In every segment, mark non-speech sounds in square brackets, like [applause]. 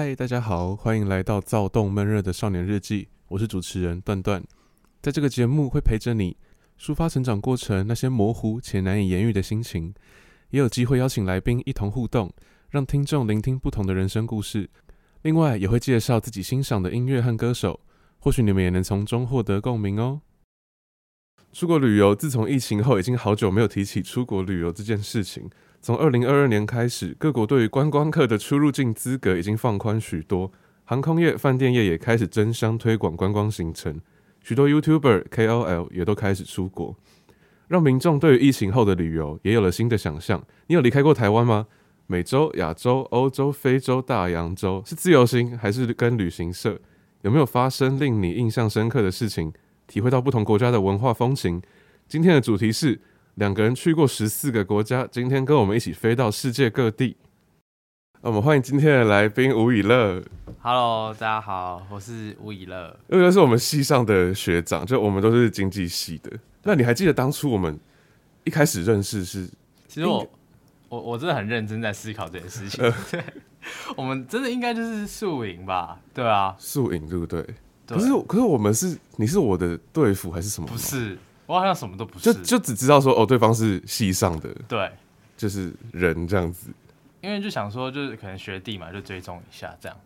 嗨，大家好，欢迎来到躁动闷热的少年日记。我是主持人段段，在这个节目会陪着你抒发成长过程那些模糊且难以言喻的心情，也有机会邀请来宾一同互动，让听众聆听不同的人生故事。另外，也会介绍自己欣赏的音乐和歌手，或许你们也能从中获得共鸣哦。出国旅游，自从疫情后，已经好久没有提起出国旅游这件事情。从二零二二年开始，各国对于观光客的出入境资格已经放宽许多，航空业、饭店业也开始争相推广观光行程，许多 YouTuber、KOL 也都开始出国，让民众对于疫情后的旅游也有了新的想象。你有离开过台湾吗？美洲、亚洲、欧洲、非洲、大洋洲，是自由行还是跟旅行社？有没有发生令你印象深刻的事情？体会到不同国家的文化风情？今天的主题是。两个人去过十四个国家，今天跟我们一起飞到世界各地。我们欢迎今天的来宾吴以乐。Hello，大家好，我是吴以乐。以乐是我们系上的学长，就我们都是经济系的。那你还记得当初我们一开始认识是？其实我我我真的很认真在思考这件事情。[laughs] 我们真的应该就是宿营吧？对啊，宿营对不对？对，可是可是我们是你是我的队服还是什么？不是。我好像什么都不是，就就只知道说哦，对方是系上的，对，就是人这样子。因为就想说，就是可能学弟嘛，就追踪一下这样。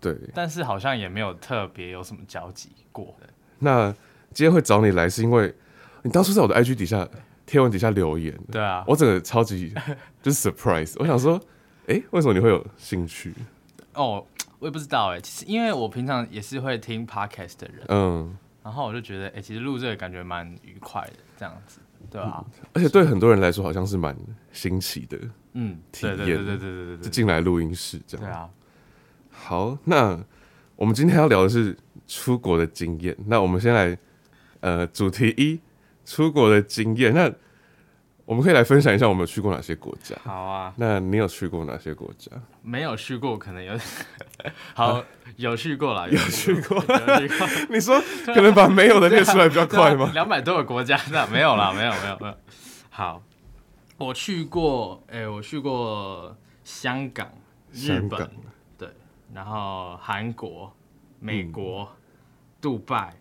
对，但是好像也没有特别有什么交集过。那今天会找你来，是因为你当初在我的 IG 底下贴文底下留言，对啊，我整个超级 [laughs] 就是 surprise。我想说，哎、欸，为什么你会有兴趣？哦，我也不知道哎。其实因为我平常也是会听 podcast 的人，嗯。然后我就觉得，哎、欸，其实录这个感觉蛮愉快的，这样子，对啊、嗯，而且对很多人来说，好像是蛮新奇的，嗯，体验，对对对对对对，就进来录音室这样。对啊。好，那我们今天要聊的是出国的经验。那我们先来，呃，主题一，出国的经验。那我们可以来分享一下我们有去过哪些国家。好啊，那你有去过哪些国家？没有去过，可能有。[laughs] 好，啊、有去过啦，有去过。[laughs] 你说可能把没有的列出来比较快吗？两百、啊、多个国家，那没有啦，没有，没有，没有。好，我去过，哎、欸，我去过香港、日本，港对，然后韩国、美国、嗯、杜拜、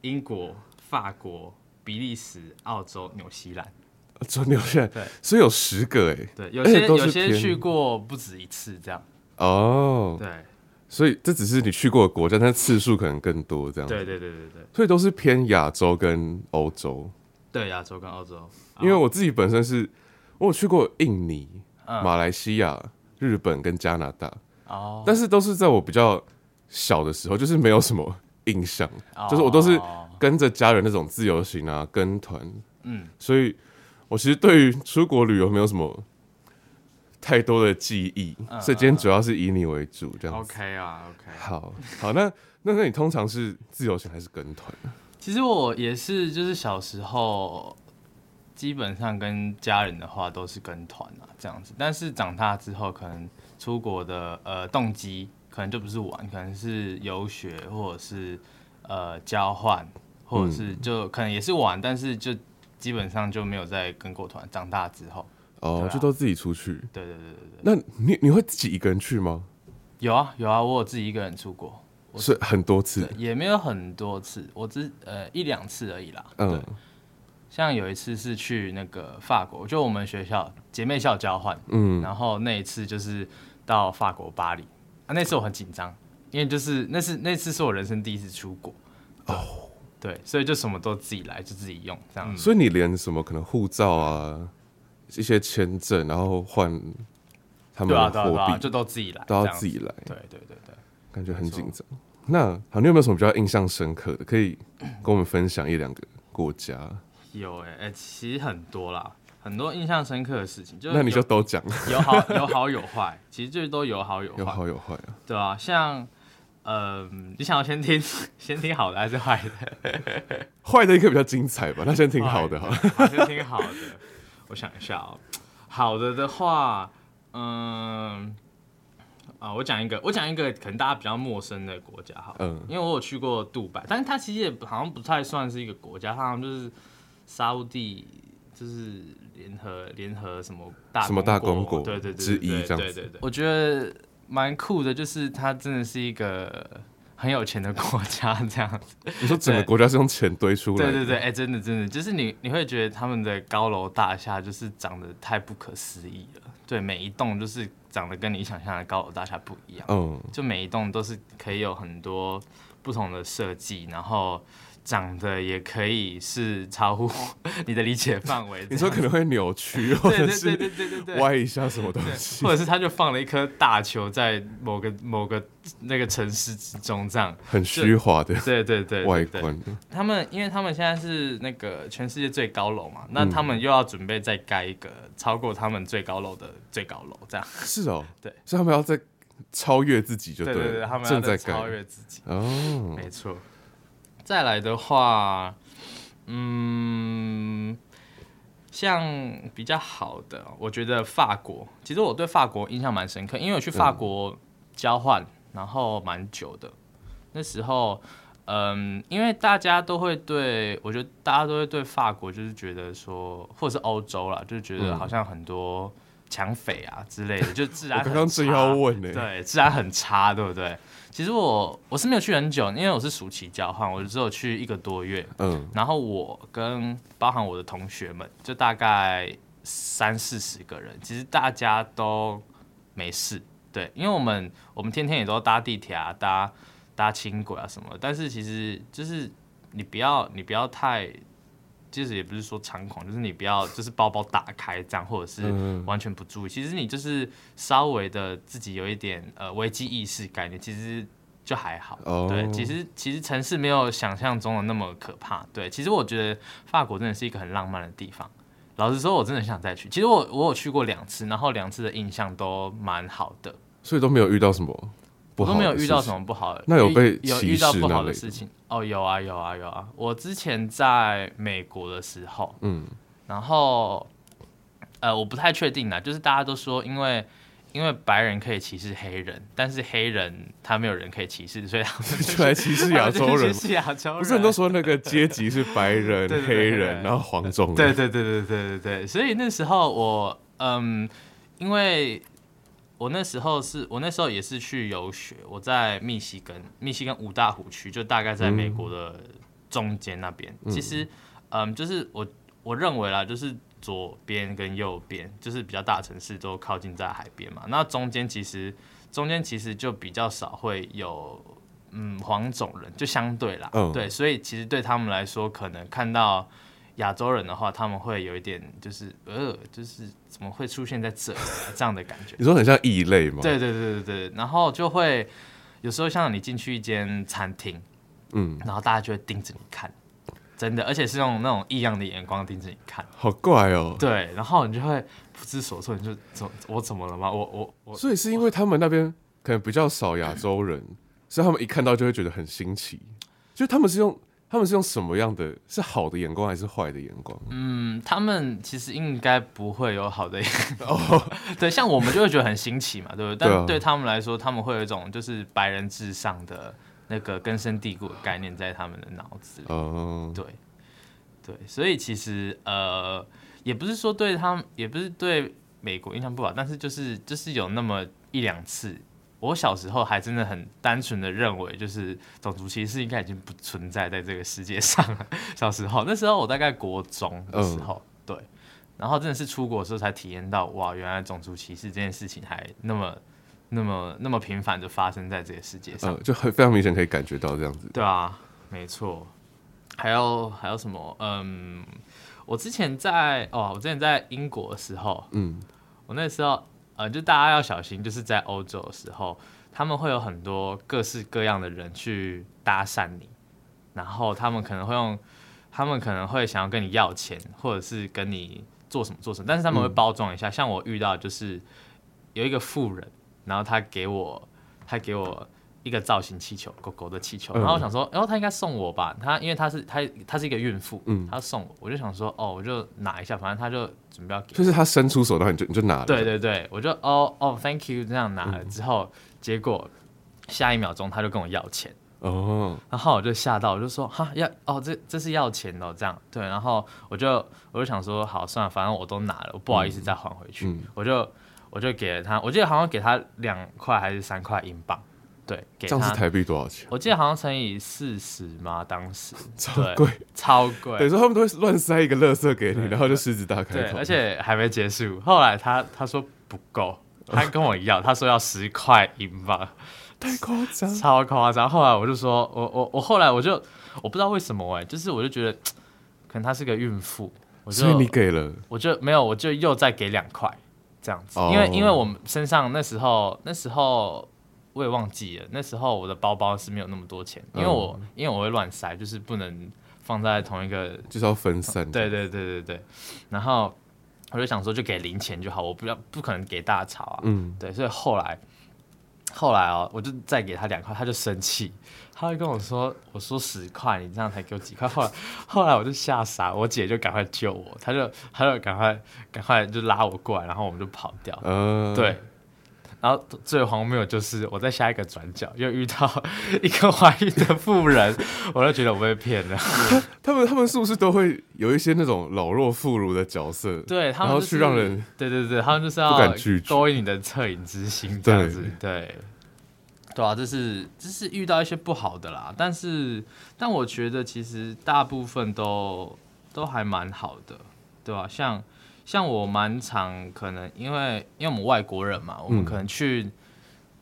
英国、法国、比利时、澳洲、纽西兰。中纽西兰，对，所以有十个哎，对，有些有些去过不止一次这样。哦，对，所以这只是你去过的国家，但次数可能更多这样。对对对对对，所以都是偏亚洲跟欧洲。对，亚洲跟欧洲。因为我自己本身是，我有去过印尼、马来西亚、日本跟加拿大。哦。但是都是在我比较小的时候，就是没有什么印象，就是我都是跟着家人那种自由行啊，跟团。嗯，所以。我其实对于出国旅游没有什么太多的记忆，嗯、所以今天主要是以你为主这样子。OK 啊，OK。好，好，那那 [laughs] 那你通常是自由行还是跟团？其实我也是，就是小时候基本上跟家人的话都是跟团啊这样子，但是长大之后可能出国的呃动机可能就不是玩，可能是游学或者是呃交换，或者是就可能也是玩，嗯、但是就。基本上就没有再跟过团。长大之后，哦，啊、就都自己出去。对对对对对。那你你会自己一个人去吗？有啊有啊，我有自己一个人出过，是很多次，也没有很多次，我只呃一两次而已啦。嗯，像有一次是去那个法国，就我们学校姐妹校交换，嗯，然后那一次就是到法国巴黎啊，那次我很紧张，因为就是那是那次是我人生第一次出国哦。对，所以就什么都自己来，就自己用这样。所以你连什么可能护照啊，一些签证，然后换他们的货币，就都自己来，都要自己来。对对对对，感觉很紧张。那好，你有没有什么比较印象深刻的，可以跟我们分享一两个国家？有哎哎，其实很多啦，很多印象深刻的事情。就那你就都讲，有好有好有坏，其实就是都有好有坏，有好有坏啊。对啊，像。嗯、呃，你想要先听 [laughs] 先听好的还是坏的？坏的一个比较精彩吧。那先听好的好了。[laughs] 好，先听好的。我想一下哦，好的的话，嗯，啊，我讲一个，我讲一个可能大家比较陌生的国家哈。嗯。因为我有去过杜拜，但是它其实也好像不太算是一个国家，它好像就是沙乌地，就是联合联合什么大什么大公国对对对之一这样子。对对对，我觉得。蛮酷的，就是它真的是一个很有钱的国家 [laughs] 这样子。你说整个国家是用钱堆出来的？对对对，哎、欸，真的真的，就是你你会觉得他们的高楼大厦就是长得太不可思议了。对，每一栋就是长得跟你想象的高楼大厦不一样。嗯，就每一栋都是可以有很多不同的设计，然后。长得也可以是超乎 [laughs] 你的理解范围。你说可能会扭曲，或者是歪一下什么东西，或者是他就放了一颗大球在某个某个那个城市之中，这样很虚华的。对对对，外观。他们因为他们现在是那个全世界最高楼嘛，那他们又要准备再盖一个超过他们最高楼的最高楼，这样。是哦，对，所以他们要再超越自己，就对，对对，他们要再超越自己。哦，没错。再来的话，嗯，像比较好的，我觉得法国，其实我对法国印象蛮深刻，因为我去法国交换，然后蛮久的。那时候，嗯，因为大家都会对，我觉得大家都会对法国就是觉得说，或者是欧洲啦，就是觉得好像很多抢匪啊之类的，就治安。我刚刚正要问呢，对，治安很差，对不对？其实我我是没有去很久，因为我是暑期交换，我只有去一个多月。嗯，然后我跟包含我的同学们，就大概三四十个人，其实大家都没事。对，因为我们我们天天也都搭地铁啊，搭搭轻轨啊什么。但是其实就是你不要你不要太，其实也不是说猖狂，就是你不要就是包包打开这样，或者是完全不注意。其实你就是稍微的自己有一点呃危机意识概念，其实就还好。对，其实其实城市没有想象中的那么可怕。对，其实我觉得法国真的是一个很浪漫的地方。老实说，我真的想再去。其实我我有去过两次，然后两次的印象都蛮好的。所以都没有遇到什么。我都没有遇到什么不好的，那有被有遇到不好的事情哦，有啊有啊有啊！我之前在美国的时候，嗯，然后呃，我不太确定啦，就是大家都说，因为因为白人可以歧视黑人，但是黑人他没有人可以歧视，所以他们就来 [laughs] 歧视亚洲人。歧视亚洲人，不是很多说那个阶级是白人、[laughs] 黑人，然后黄种人。对对对对对对对，所以那时候我嗯，因为。我那时候是我那时候也是去游学，我在密西根，密西根五大湖区，就大概在美国的中间那边。嗯、其实，嗯，就是我我认为啦，就是左边跟右边，就是比较大城市都靠近在海边嘛。那中间其实中间其实就比较少会有嗯黄种人，就相对啦，嗯、对，所以其实对他们来说，可能看到。亚洲人的话，他们会有一点就是呃，就是怎么会出现在这 [laughs] 这样的感觉？你说很像异类吗？对对对对对，然后就会有时候像你进去一间餐厅，嗯，然后大家就会盯着你看，真的，而且是用那种异样的眼光盯着你看，好怪哦。对，然后你就会不知所措，你就怎我怎么了吗？我我我，所以是因为他们那边可能比较少亚洲人，所以他们一看到就会觉得很新奇，就他们是用。他们是用什么样的？是好的眼光还是坏的眼光？嗯，他们其实应该不会有好的眼光。哦，[laughs] 对，像我们就会觉得很新奇嘛，对不对？但对他们来说，他们会有一种就是白人至上的那个根深蒂固的概念在他们的脑子里。哦，对，对，所以其实呃，也不是说对他们，也不是对美国印象不好，但是就是就是有那么一两次。我小时候还真的很单纯的认为，就是种族歧视应该已经不存在在这个世界上了。小时候那时候我大概国中的时候，嗯、对，然后真的是出国的时候才体验到，哇，原来种族歧视这件事情还那么、那么、那么频繁的发生在这个世界上，嗯、就很非常明显可以感觉到这样子。对啊，没错。还有还有什么？嗯，我之前在哦，我之前在英国的时候，嗯，我那时候。呃，就大家要小心，就是在欧洲的时候，他们会有很多各式各样的人去搭讪你，然后他们可能会用，他们可能会想要跟你要钱，或者是跟你做什么做什么，但是他们会包装一下。嗯、像我遇到就是有一个富人，然后他给我，他给我。一个造型气球，狗狗的气球，然后我想说，然后他应该送我吧，他因为他是他他是一个孕妇，嗯，他送我，我就想说，哦，我就拿一下，反正他就准备要给，就是他伸出手，然后你就你就拿了，对对对，我就哦哦，thank you，这样拿。了之后，结果下一秒钟他就跟我要钱，哦，然后我就吓到，我就说哈要哦这这是要钱哦这样，对，然后我就我就想说好算了，反正我都拿了，我不好意思再还回去，我就。我就给了他，我记得好像给他两块还是三块英镑，对，给他。这样是台币多少钱？我记得好像乘以四十嘛，当时超贵，超贵。等于说他们都会乱塞一个垃圾给你，然后就狮子大开口。对，而且还没结束，后来他他说不够，[laughs] 他跟我一样，他说要十块英镑，太夸张，超夸张。后来我就说，我我我后来我就我不知道为什么哎、欸，就是我就觉得 [tsk] 可能她是个孕妇，所以你给了，我就没有，我就又再给两块。这样子，因为因为我们身上那时候那时候我也忘记了，那时候我的包包是没有那么多钱，因为我因为我会乱塞，就是不能放在同一个，就是要分散。对对对对对，然后我就想说就给零钱就好，我不要不可能给大钞啊，嗯，对，所以后来后来哦，我就再给他两块，他就生气。他会跟我说：“我说十块，你这样才给我几块。”后来，后来我就吓傻，我姐就赶快救我，他就他就赶快赶快就拉我过来，然后我们就跑掉。嗯，对。然后最荒谬就是我在下一个转角又遇到一个怀孕的妇人，我就觉得我被骗了。他们他们是不是都会有一些那种老弱妇孺的角色？对，他们、就是、然后去让人对对对，他们就是要勾引你的恻隐之心这样子，对。对对啊，这是这是遇到一些不好的啦，但是但我觉得其实大部分都都还蛮好的，对吧？像像我蛮常可能因为因为我们外国人嘛，我们可能去，嗯、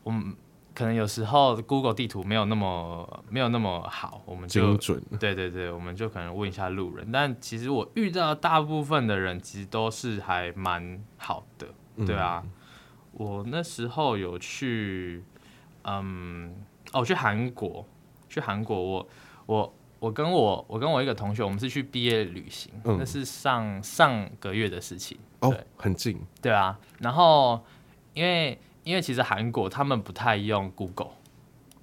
我们可能有时候 Google 地图没有那么没有那么好，我们就对对对，我们就可能问一下路人。但其实我遇到大部分的人其实都是还蛮好的，对啊。嗯、我那时候有去。嗯，哦，去韩国，去韩国，我我我跟我我跟我一个同学，我们是去毕业旅行，嗯、那是上上个月的事情，对，哦，很近，对啊，然后因为因为其实韩国他们不太用 Google，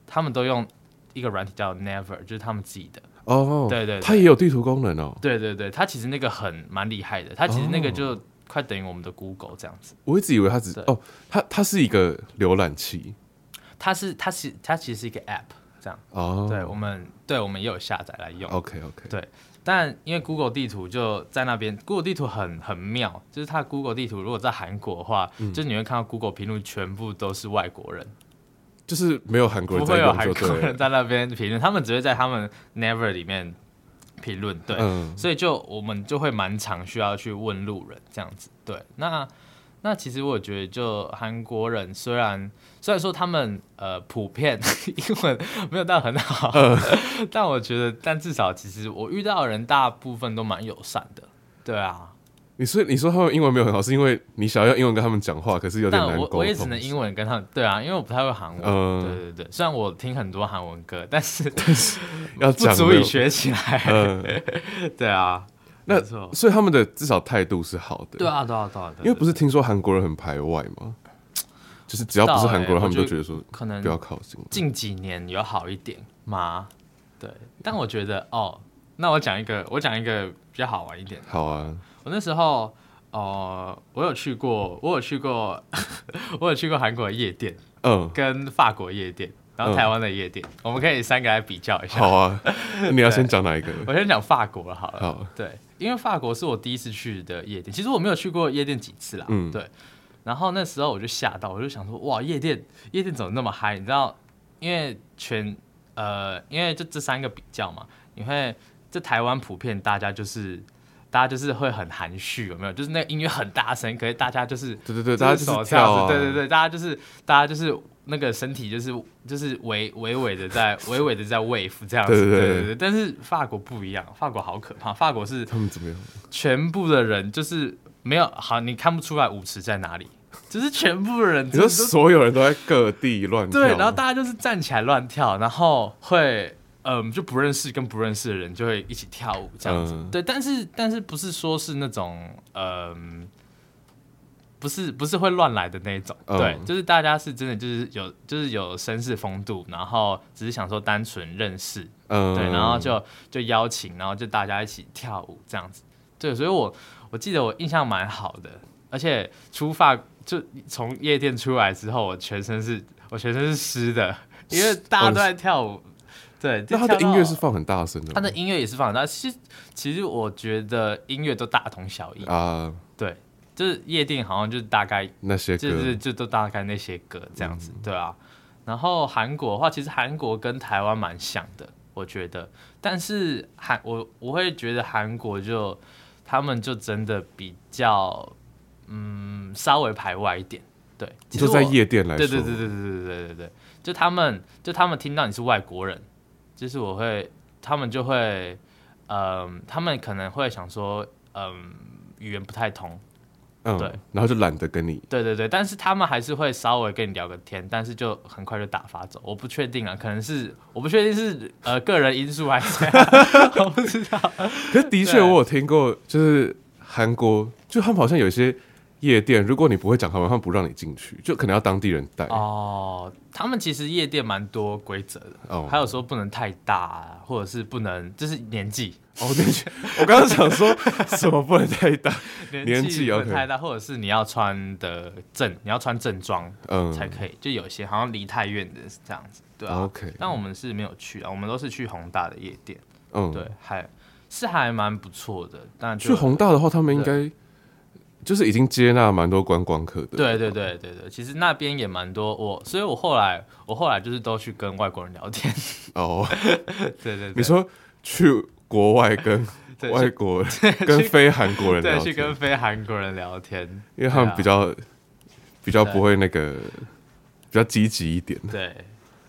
他们都用一个软体叫 Never，就是他们自己的，哦，对，对对，它也有地图功能哦，对对对，它其实那个很蛮厉害的，它其实那个就快等于我们的 Google 这样子，我一直以为它只对。哦，它它是一个浏览器。它是它是它其实是一个 app，这样。哦，oh. 对我们对我们也有下载来用。OK OK，对，但因为 Google 地图就在那边，Google 地图很很妙，就是它 Google 地图如果在韩国的话，嗯、就是你会看到 Google 评论全部都是外国人，就是没有韩国人，不会有韩国人在那边评论，他们只会在他们 Never 里面评论，对，嗯、所以就我们就会蛮常需要去问路人这样子，对，那。那其实我觉得，就韩国人虽然虽然说他们呃普遍 [laughs] 英文没有到很好，呃、[laughs] 但我觉得，但至少其实我遇到的人大部分都蛮友善的。对啊，你说你说他们英文没有很好，是因为你想要用英文跟他们讲话，可是有点难沟通。我我也只能英文跟他们。对啊，因为我不太会韩文。呃、对对对，虽然我听很多韩文歌，但是但是 [laughs] 要不足以学起来。呃、对啊。那所以他们的至少态度是好的。对啊，对啊，对啊。因为不是听说韩国人很排外吗？[tsk] 就是只要不是韩国人，他们都觉得说可能不要靠近。近几年有好一点吗？对，但我觉得哦，那我讲一个，我讲一个比较好玩一点。好啊。我那时候哦，我有去过，我有去过，[laughs] 我有去过韩国的夜店，嗯，跟法国夜店。然后台湾的夜店，嗯、我们可以三个来比较一下。好啊，你要 [laughs] 先讲哪一个？我先讲法国好了。好，对，因为法国是我第一次去的夜店，其实我没有去过夜店几次啦。嗯，对。然后那时候我就吓到，我就想说，哇，夜店夜店怎么那么嗨？你知道，因为全呃，因为就这三个比较嘛，你会在台湾普遍大家就是大家就是会很含蓄，有没有？就是那个音乐很大声，可是大家就是对对对，大家就是跳、啊，对对对，大家就是大家就是。那个身体就是就是微微微的在 [laughs] 微微的在 wave 这样子，对对对。但是法国不一样，法国好可怕。法国是他们怎么样？全部的人就是没有好，你看不出来舞池在哪里，就是全部的人，你说所有人都在各地乱跳，对，然后大家就是站起来乱跳，然后会嗯就不认识跟不认识的人就会一起跳舞这样子，嗯、对。但是但是不是说是那种嗯。不是不是会乱来的那种，嗯、对，就是大家是真的就是有就是有绅士风度，然后只是想说单纯认识，嗯、对，然后就就邀请，然后就大家一起跳舞这样子，对，所以我我记得我印象蛮好的，而且出发就从夜店出来之后，我全身是我全身是湿的，因为大家都在跳舞，嗯、对，那他的音乐是放很大声的，他的音乐也是放很大，其实其实我觉得音乐都大同小异。啊，对。就是夜店好像就是大概那些歌，就是就都大概那些歌这样子，嗯、对啊。然后韩国的话，其实韩国跟台湾蛮像的，我觉得。但是韩我我会觉得韩国就他们就真的比较嗯稍微排外一点，对。就在夜店来说，对对对对对对对对对，就他们就他们听到你是外国人，就是我会他们就会嗯、呃，他们可能会想说嗯、呃、语言不太通。嗯，对，然后就懒得跟你。对对对，但是他们还是会稍微跟你聊个天，但是就很快就打发走。我不确定啊，可能是我不确定是呃个人因素还是怎样，[laughs] 我不知道。可是的确我有听过，就是韩国，就他们好像有些。夜店，如果你不会讲韩文，他们不让你进去，就可能要当地人带。哦，他们其实夜店蛮多规则的，哦，还有说不能太大，啊，或者是不能，就是年纪。哦，年纪，我刚刚想说 [laughs] 什么不能太大，年纪不能太大，或者是你要穿的正，你要穿正装，嗯，才可以。就有些好像离太远的是这样子，对啊。OK，但我们是没有去啊，我们都是去宏大的夜店。嗯，对，还是还蛮不错的。但去宏大的话，他们应该。就是已经接纳蛮多观光客的。对对对对对，其实那边也蛮多我，所以我后来我后来就是都去跟外国人聊天。哦，[laughs] 对对对，你说去国外跟 [laughs] 外国 [laughs] 跟非韩国人聊天，对，去跟非韩国人聊天，因为他们比较比较不会那个比较积极一点。对。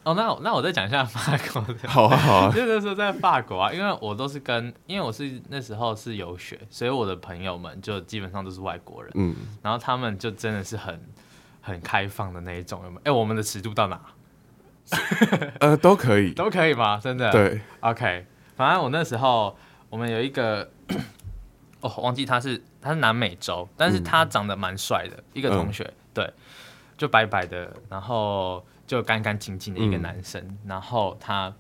哦，那那我再讲一下法国的。好啊，好啊。[laughs] 就那时候在法国啊，因为我都是跟，因为我是那时候是游学，所以我的朋友们就基本上都是外国人。嗯。然后他们就真的是很很开放的那一种，有没有？哎，我们的尺度到哪？[laughs] 呃，都可以，[laughs] 都可以吗？真的？对。OK，反正我那时候我们有一个，哦，忘记他是他是南美洲，但是他长得蛮帅的、嗯、一个同学，嗯、对，就白白的，然后。就干干净净的一个男生，嗯、然后他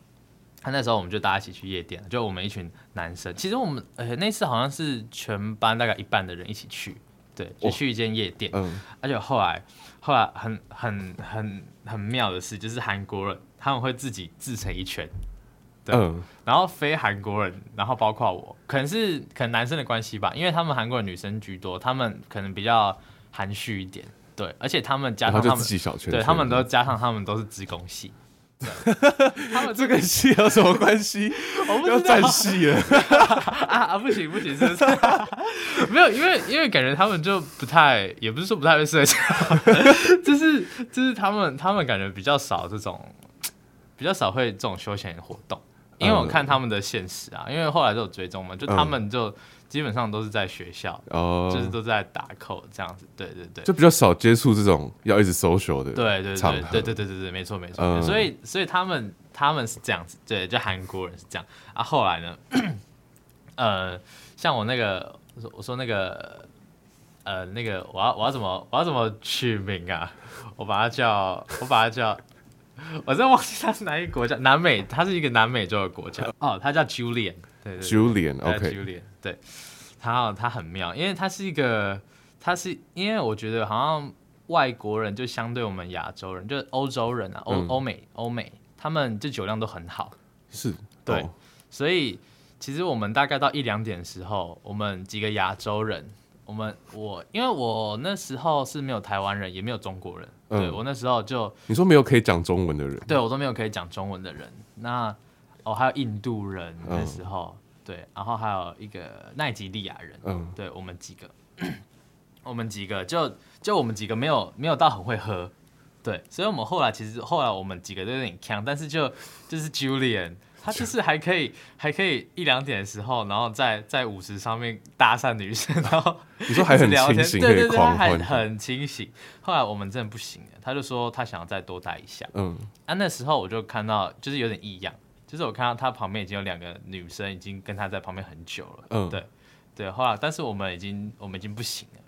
他那时候我们就大家一起去夜店，就我们一群男生。其实我们呃那次好像是全班大概一半的人一起去，对，就去一间夜店。嗯，而且后来后来很很很很妙的事，就是韩国人他们会自己自成一圈，对，嗯、然后非韩国人，然后包括我，可能是可能男生的关系吧，因为他们韩国人女生居多，他们可能比较含蓄一点。对，而且他们加上他们，对，他们都加上他们都是职工系，[laughs] 他们这个系有什么关系？我不要站系了啊啊！不行不行，是不是？没有，因为因为感觉他们就不太，也不是说不太会社交，[laughs] 就是就是他们他们感觉比较少这种，比较少会这种休闲活动。因为我看他们的现实啊，因为后来都有追踪嘛，就他们就。基本上都是在学校，哦，就是都在打 code 这样子，对对对，就比较少接触这种要一直 social 的，对对对对对对对对，没错没错，嗯、所以所以他们他们是这样子，对，就韩国人是这样。啊。后来呢，[coughs] 呃，像我那个，我说我说那个，呃，那个我要我要怎么我要怎么取名啊？我把它叫我把它叫，我真忘记他是哪一个国家，南美，他是一个南美洲的国家，哦，他叫 Julian。Julian，OK，Julian，对，他他很妙，因为他是一个，他是因为我觉得好像外国人就相对我们亚洲人，就是欧洲人啊，欧欧、嗯、美欧美，他们这酒量都很好，是，对，哦、所以其实我们大概到一两点的时候，我们几个亚洲人，我们我因为我那时候是没有台湾人，也没有中国人，嗯、对我那时候就你说没有可以讲中文的人，对我都没有可以讲中文的人，那。哦，还有印度人那时候，嗯、对，然后还有一个奈及利亚人，嗯，对我们几个，[clears throat] 我们几个就就我们几个没有没有到很会喝，对，所以我们后来其实后来我们几个都有点呛，但是就就是 Julian，他就是 [laughs] 还可以还可以一两点的时候，然后在在舞池上面搭讪女生，[laughs] 然后你说还很清醒，对对对，他还很清醒。后来我们真的不行了，他就说他想要再多待一下，嗯，啊那时候我就看到就是有点异样。就是我看到他旁边已经有两个女生，已经跟他在旁边很久了。嗯，对，对。后来，但是我们已经，我们已经不行了。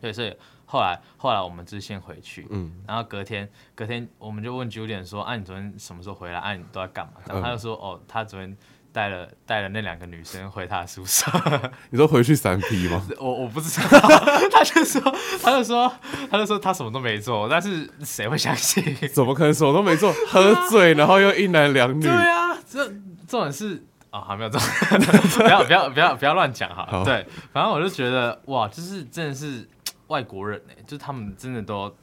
对，所以后来，后来我们就先回去。嗯。然后隔天，隔天我们就问 Julian 说：“啊，你昨天什么时候回来？啊，你都在干嘛？”然后他就说：“哦，他昨天带了带了那两个女生回他的宿舍。[laughs] ”你说回去三 P 吗？[laughs] 我我不知道。[laughs] 他就说，他就说，他就说他什么都没做，但是谁会相信？怎么可能什么都没做？喝醉，然后又一男两女。对啊。这这种是啊，还没有这种，不要不要不要不要乱讲哈。好对，反正我就觉得哇，就是真的是外国人呢、欸，就是他们真的都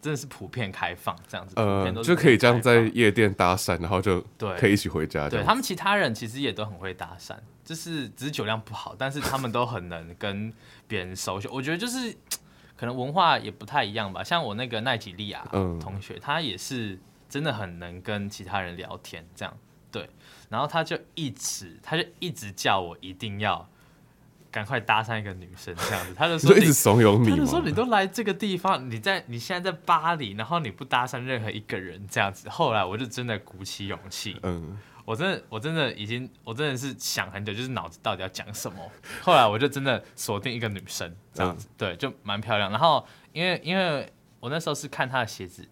真的是普遍开放这样子，呃，就可以这样在夜店搭讪，然后就对，可以一起回家。对，他们其他人其实也都很会搭讪，就是只是酒量不好，但是他们都很能跟别人熟悉。我觉得就是 [tsk] 可能文化也不太一样吧。像我那个奈吉利亚同学，他也是真的很能跟其他人聊天，这样对。然后他就一直，他就一直叫我一定要。赶快搭上一个女生这样子，他就说一直怂恿你，他就说你都来这个地方，你在你现在在巴黎，然后你不搭上任何一个人这样子。后来我就真的鼓起勇气，嗯，我真的我真的已经我真的是想很久，就是脑子到底要讲什么。后来我就真的锁定一个女生这样子，嗯、对，就蛮漂亮。然后因为因为我那时候是看她的鞋子，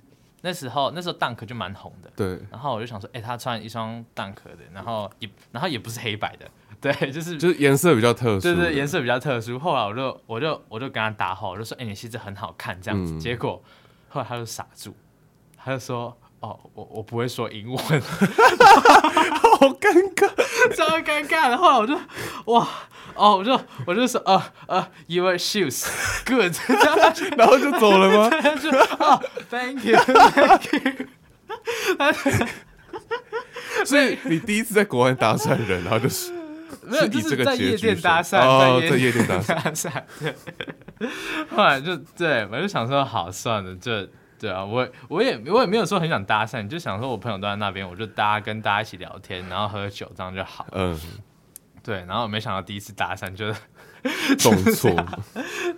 那时候那时候 Dunk 就蛮红的，对。然后我就想说，哎、欸，她穿一双 Dunk 的，然后也然后也不是黑白的。对，就是就是颜色比较特殊，对对，颜色比较特殊。后来我就我就我就跟他搭好，我就说：“哎、欸，你鞋子很好看，这样子。嗯”结果后来他就傻住，他就说：“哦，我我不会说英文，[laughs] 好尴尬，[laughs] 超尴尬。”然后来我就哇哦，我就我就说：“啊啊，Your shoes [laughs] good。”然后就走了吗？就哦，Thank you，Thank you。所以你第一次在国外搭讪人，然后就是。没有，就是在夜店搭讪，哦，在夜店搭讪。对，后来就对，我就想说，好算了，就对啊，我我也我也没有说很想搭讪，就想说我朋友都在那边，我就大家跟大家一起聊天，然后喝酒，这样就好。嗯，对，然后没想到第一次搭讪就 [laughs] 中错。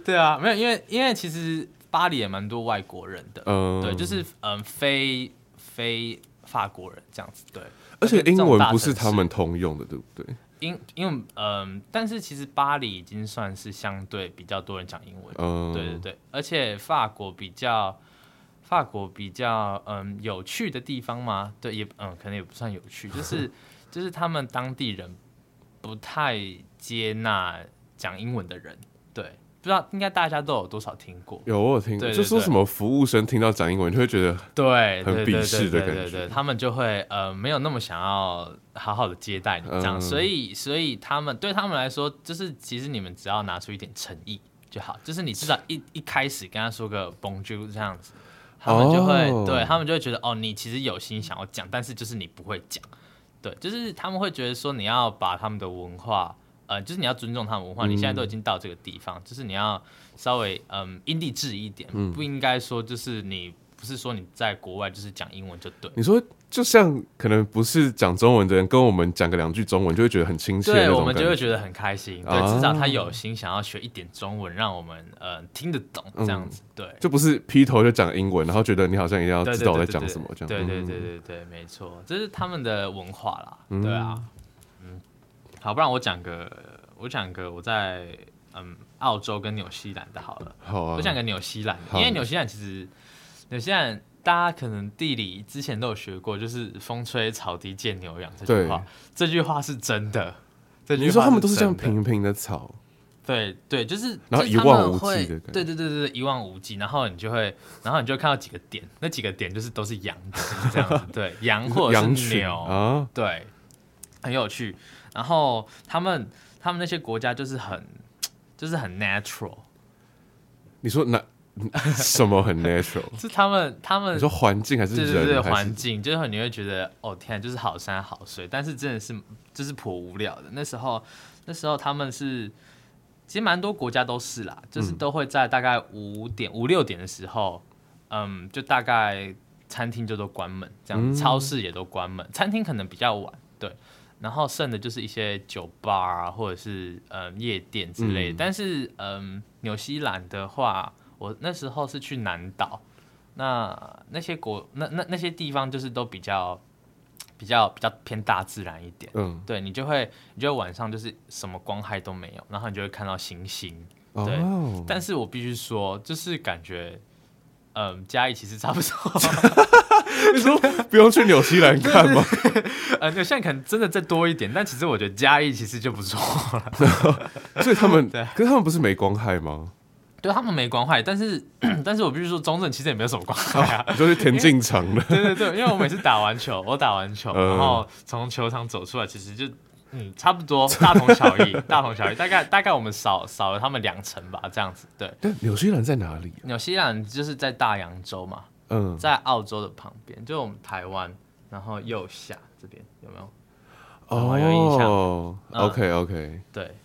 对啊，没有，因为因为其实巴黎也蛮多外国人的，嗯，对，就是嗯，非非法国人这样子，对，而且英文不是他们通用的，对不对？因因为嗯，但是其实巴黎已经算是相对比较多人讲英文，嗯，对对对，而且法国比较法国比较嗯有趣的地方嘛，对，也嗯可能也不算有趣，就是 [laughs] 就是他们当地人不太接纳讲英文的人，对。不知道应该大家都有多少听过？有我有听过，就说什么服务生听到讲英文就会觉得对很鄙视的感觉，对对对，他们就会呃没有那么想要好好的接待你这样，嗯、所以所以他们对他们来说，就是其实你们只要拿出一点诚意就好，就是你至少一一开始跟他说个 Bonjour 这样子，他们就会、哦、对他们就会觉得哦，你其实有心想要讲，但是就是你不会讲，对，就是他们会觉得说你要把他们的文化。呃，就是你要尊重他们文化。嗯、你现在都已经到这个地方，就是你要稍微嗯因地制宜一点，嗯、不应该说就是你不是说你在国外就是讲英文就对。你说就像可能不是讲中文的人跟我们讲个两句中文，就会觉得很亲切，对，我们就会觉得很开心。对，至少他有心想要学一点中文，让我们呃听得懂这样子。对，就不是劈头就讲英文，然后觉得你好像一定要知道我在讲什么这样。对对对对对，没错，这是他们的文化啦。对啊。好，不然我讲个，我讲个我在嗯澳洲跟纽西兰的好了。好啊。我讲个纽西兰，因为纽西兰其实纽西兰大家可能地理之前都有学过，就是风吹草低见牛羊这句话。对这句话是真的。这句话是真的。你说他们都是这样平平的草。对对，就是然后一望无际的。对对对对，一望无际。然后你就会，然后你就会看到几个点，那几个点就是都是羊这样子。对，[laughs] 羊或者是牛啊。对，很有趣。然后他们他们那些国家就是很 [tsk] 就是很 natural。你说那什么很 natural？[laughs] 是他们他们你说环境还是人？对对对，环境就是你会觉得哦天，就是好山好水，但是真的是就是颇无聊的。那时候那时候他们是其实蛮多国家都是啦，就是都会在大概五点五六点的时候，嗯，就大概餐厅就都关门，这样、嗯、超市也都关门，餐厅可能比较晚，对。然后剩的就是一些酒吧啊，或者是嗯夜店之类的。嗯、但是嗯，纽西兰的话，我那时候是去南岛，那那些国那那那些地方就是都比较比较比较偏大自然一点。嗯，对你就会你就会晚上就是什么光害都没有，然后你就会看到星星。对，哦、但是我必须说，就是感觉嗯嘉义其实差不多。[laughs] 你说不用去纽西兰看吗？[laughs] 呃，现在可能真的再多一点，但其实我觉得嘉义其实就不错了。[laughs] 所以他们，对可是他们不是没光害吗？对，他们没光害，但是，[coughs] 但是我必须说，中正其实也没有什么光害啊，就是田径场的。对对对，因为我每次打完球，我打完球，然后从球场走出来，其实就嗯，差不多，[laughs] 大同小异，大同小异，大概大概我们少少了他们两成吧，这样子。对。但纽西兰在哪里？纽西兰就是在大洋洲嘛，嗯，在澳洲的旁边，就我们台湾，然后右下这边有没有？哦，有印象。嗯、OK OK，对，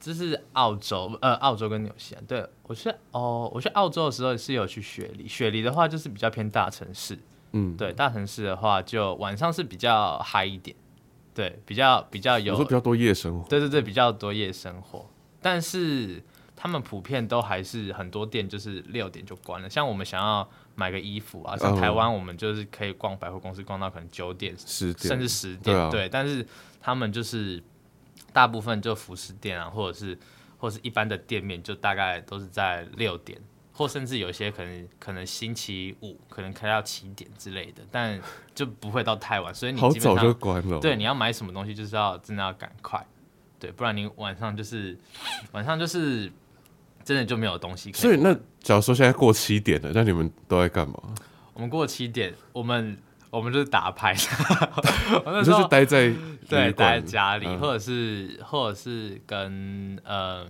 这是澳洲，呃，澳洲跟纽西兰。对，我去哦，我去澳洲的时候是有去雪梨，雪梨的话就是比较偏大城市，嗯，对，大城市的话就晚上是比较嗨一点。对，比较比较有，说比较多夜生活。对对对，比较多夜生活，但是他们普遍都还是很多店就是六点就关了。像我们想要买个衣服啊，像台湾我们就是可以逛百货公司逛到可能九点、十点，甚至十点。对啊，对，但是他们就是大部分就服饰店啊，或者是或者是一般的店面，就大概都是在六点。或甚至有些可能可能星期五可能开到七点之类的，但就不会到太晚，所以你基本上好早就关了。对，你要买什么东西就是要真的要赶快，对，不然你晚上就是晚上就是真的就没有东西可以。所以那假如说现在过七点了，那你们都在干嘛？[laughs] 我们过七点，我们我们就是打牌，[laughs] 我就是待在对待在家里，嗯、或者是或者是跟嗯，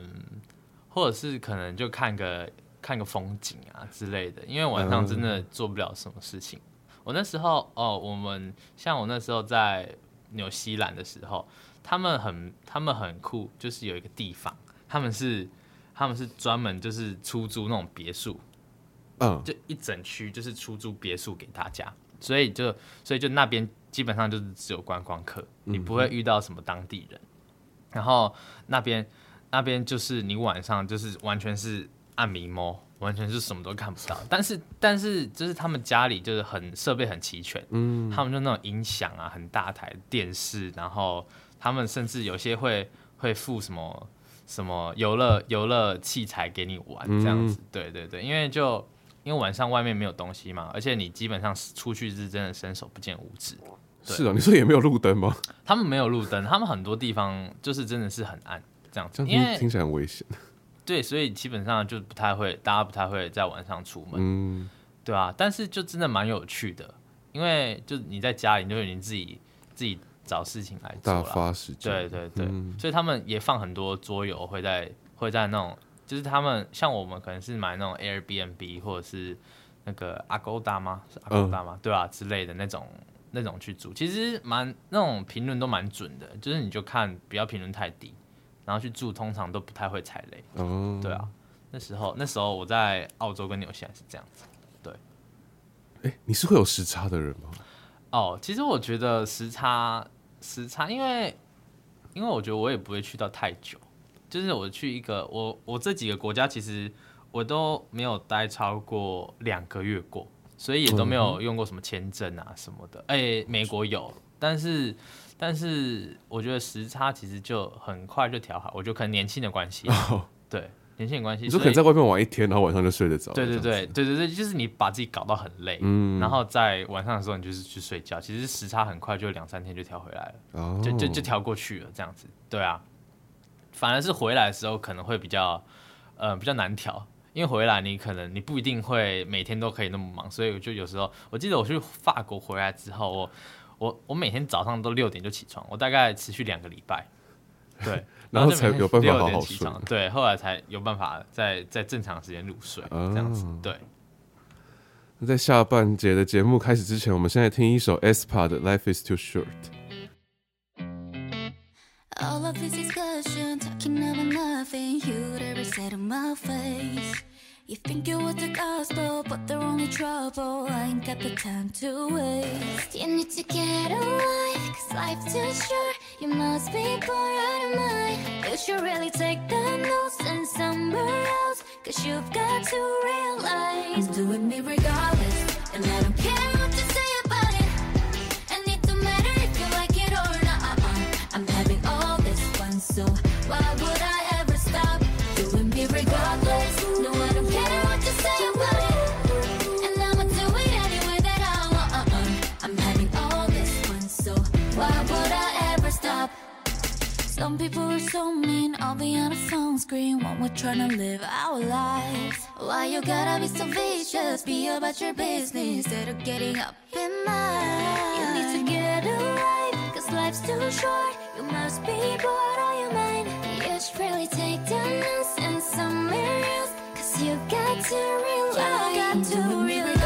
或者是可能就看个。看个风景啊之类的，因为晚上真的做不了什么事情。嗯、我那时候哦，我们像我那时候在纽西兰的时候，他们很他们很酷，就是有一个地方，他们是他们是专门就是出租那种别墅，嗯，就一整区就是出租别墅给大家，所以就所以就那边基本上就是只有观光客，你不会遇到什么当地人。嗯、然后那边那边就是你晚上就是完全是。暗迷摸，完全是什么都看不到。但是，但是就是他们家里就是很设备很齐全，嗯，他们就那种音响啊，很大台电视，然后他们甚至有些会会附什么什么游乐游乐器材给你玩这样子。嗯、对对对，因为就因为晚上外面没有东西嘛，而且你基本上出去是真的伸手不见五指。是啊，你说也没有路灯吗？他们没有路灯，他们很多地方就是真的是很暗这样子，因为听起来很危险。对，所以基本上就不太会，大家不太会在晚上出门，嗯，对啊，但是就真的蛮有趣的，因为就你在家里，就已经自己自己找事情来做，打发时间。对对对，嗯、所以他们也放很多桌游，会在会在那种，就是他们像我们可能是买那种 Airbnb 或者是那个 Agoda 吗？是 Agoda 吗？嗯、对啊之类的那种那种去住，其实蛮那种评论都蛮准的，就是你就看不要评论太低。然后去住，通常都不太会踩雷。嗯，对啊，那时候那时候我在澳洲跟纽西兰是这样子。对，哎，你是会有时差的人吗？哦，其实我觉得时差时差，因为因为我觉得我也不会去到太久，就是我去一个我我这几个国家，其实我都没有待超过两个月过，所以也都没有用过什么签证啊什么的。哎，美国有，但是。但是我觉得时差其实就很快就调好，我觉得可能年轻的关系，哦、对年轻的关系，你说可能在外面玩一天，然后晚上就睡得着。对对对对对对，就是你把自己搞到很累，嗯，然后在晚上的时候你就是去睡觉，其实时差很快就两三天就调回来了，哦、就就就调过去了这样子。对啊，反而是回来的时候可能会比较，呃，比较难调，因为回来你可能你不一定会每天都可以那么忙，所以我就有时候我记得我去法国回来之后我。我我每天早上都六点就起床，我大概持续两个礼拜，对，[laughs] 然后才有办法好好睡。对，后来才有办法在在正常时间入睡，这样子。对。那在下半节的节目开始之前，我们现在听一首 aespa 的《Life Is Too Short》。You think you want the gospel, but they're only trouble. I ain't got the time to waste. You need to get a life, cause life's too short. You must be bored out of mind. You should really take the notes and somewhere else, cause you've got to realize. Doing me regardless, and I don't care Some people are so mean, I'll be on a phone screen when we're trying to live our lives. Why you gotta be so vicious? Be about your business instead of getting up in mine. You need to get a life, cause life's too short. 刚刚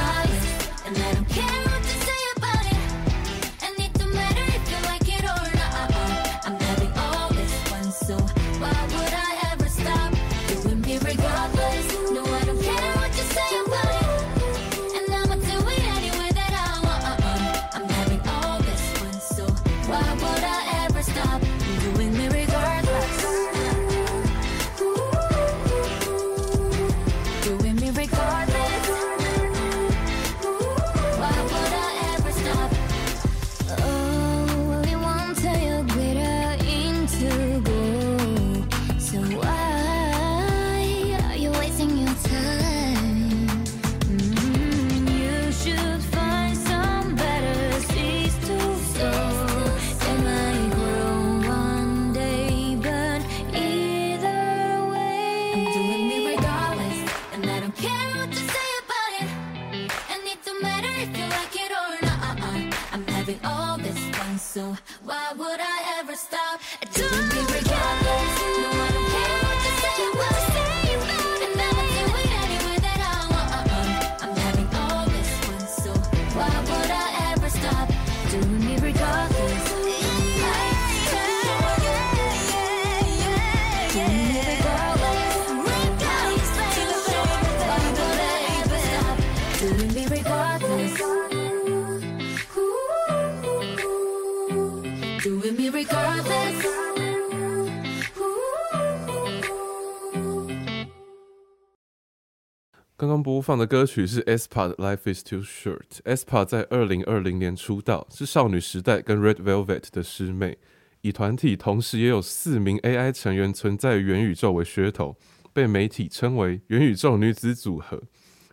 放的歌曲是 Espa 的《Life Is Too Short》。Espa 在二零二零年出道，是少女时代跟 Red Velvet 的师妹。以团体同时也有四名 AI 成员存在元宇宙为噱头，被媒体称为“元宇宙女子组合”。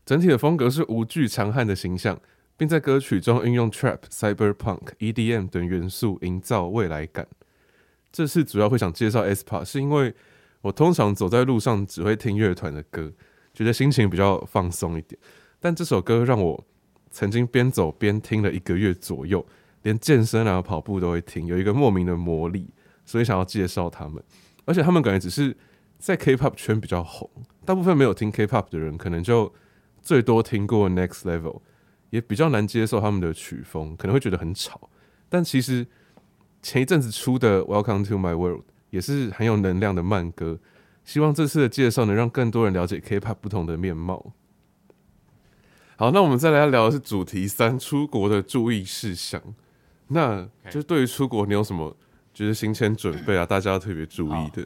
整体的风格是无惧强悍的形象，并在歌曲中运用 Trap、Cyberpunk、EDM 等元素营造未来感。这次主要会想介绍 Espa，是因为我通常走在路上只会听乐团的歌。觉得心情比较放松一点，但这首歌让我曾经边走边听了一个月左右，连健身啊跑步都会听，有一个莫名的魔力，所以想要介绍他们。而且他们感觉只是在 K-pop 圈比较红，大部分没有听 K-pop 的人可能就最多听过 Next Level，也比较难接受他们的曲风，可能会觉得很吵。但其实前一阵子出的 Welcome to My World 也是很有能量的慢歌。希望这次的介绍能让更多人了解 K-pop 不同的面貌。好，那我们再来聊的是主题三：出国的注意事项。那就对于出国，你有什么就是行前准备啊？[coughs] 大家要特别注意的。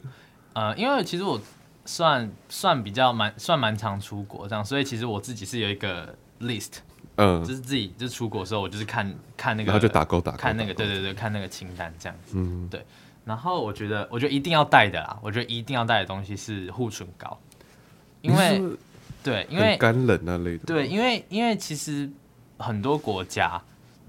呃，因为其实我算算比较蛮算蛮常出国这样，所以其实我自己是有一个 list，嗯，就是自己就出国的时候，我就是看看那个，然后就打勾打勾，看那个，对对对，看那个清单这样子，嗯，对。然后我觉得，我觉得一定要带的啦。我觉得一定要带的东西是护唇膏，因为对，因为干冷那类的。对，因为因为其实很多国家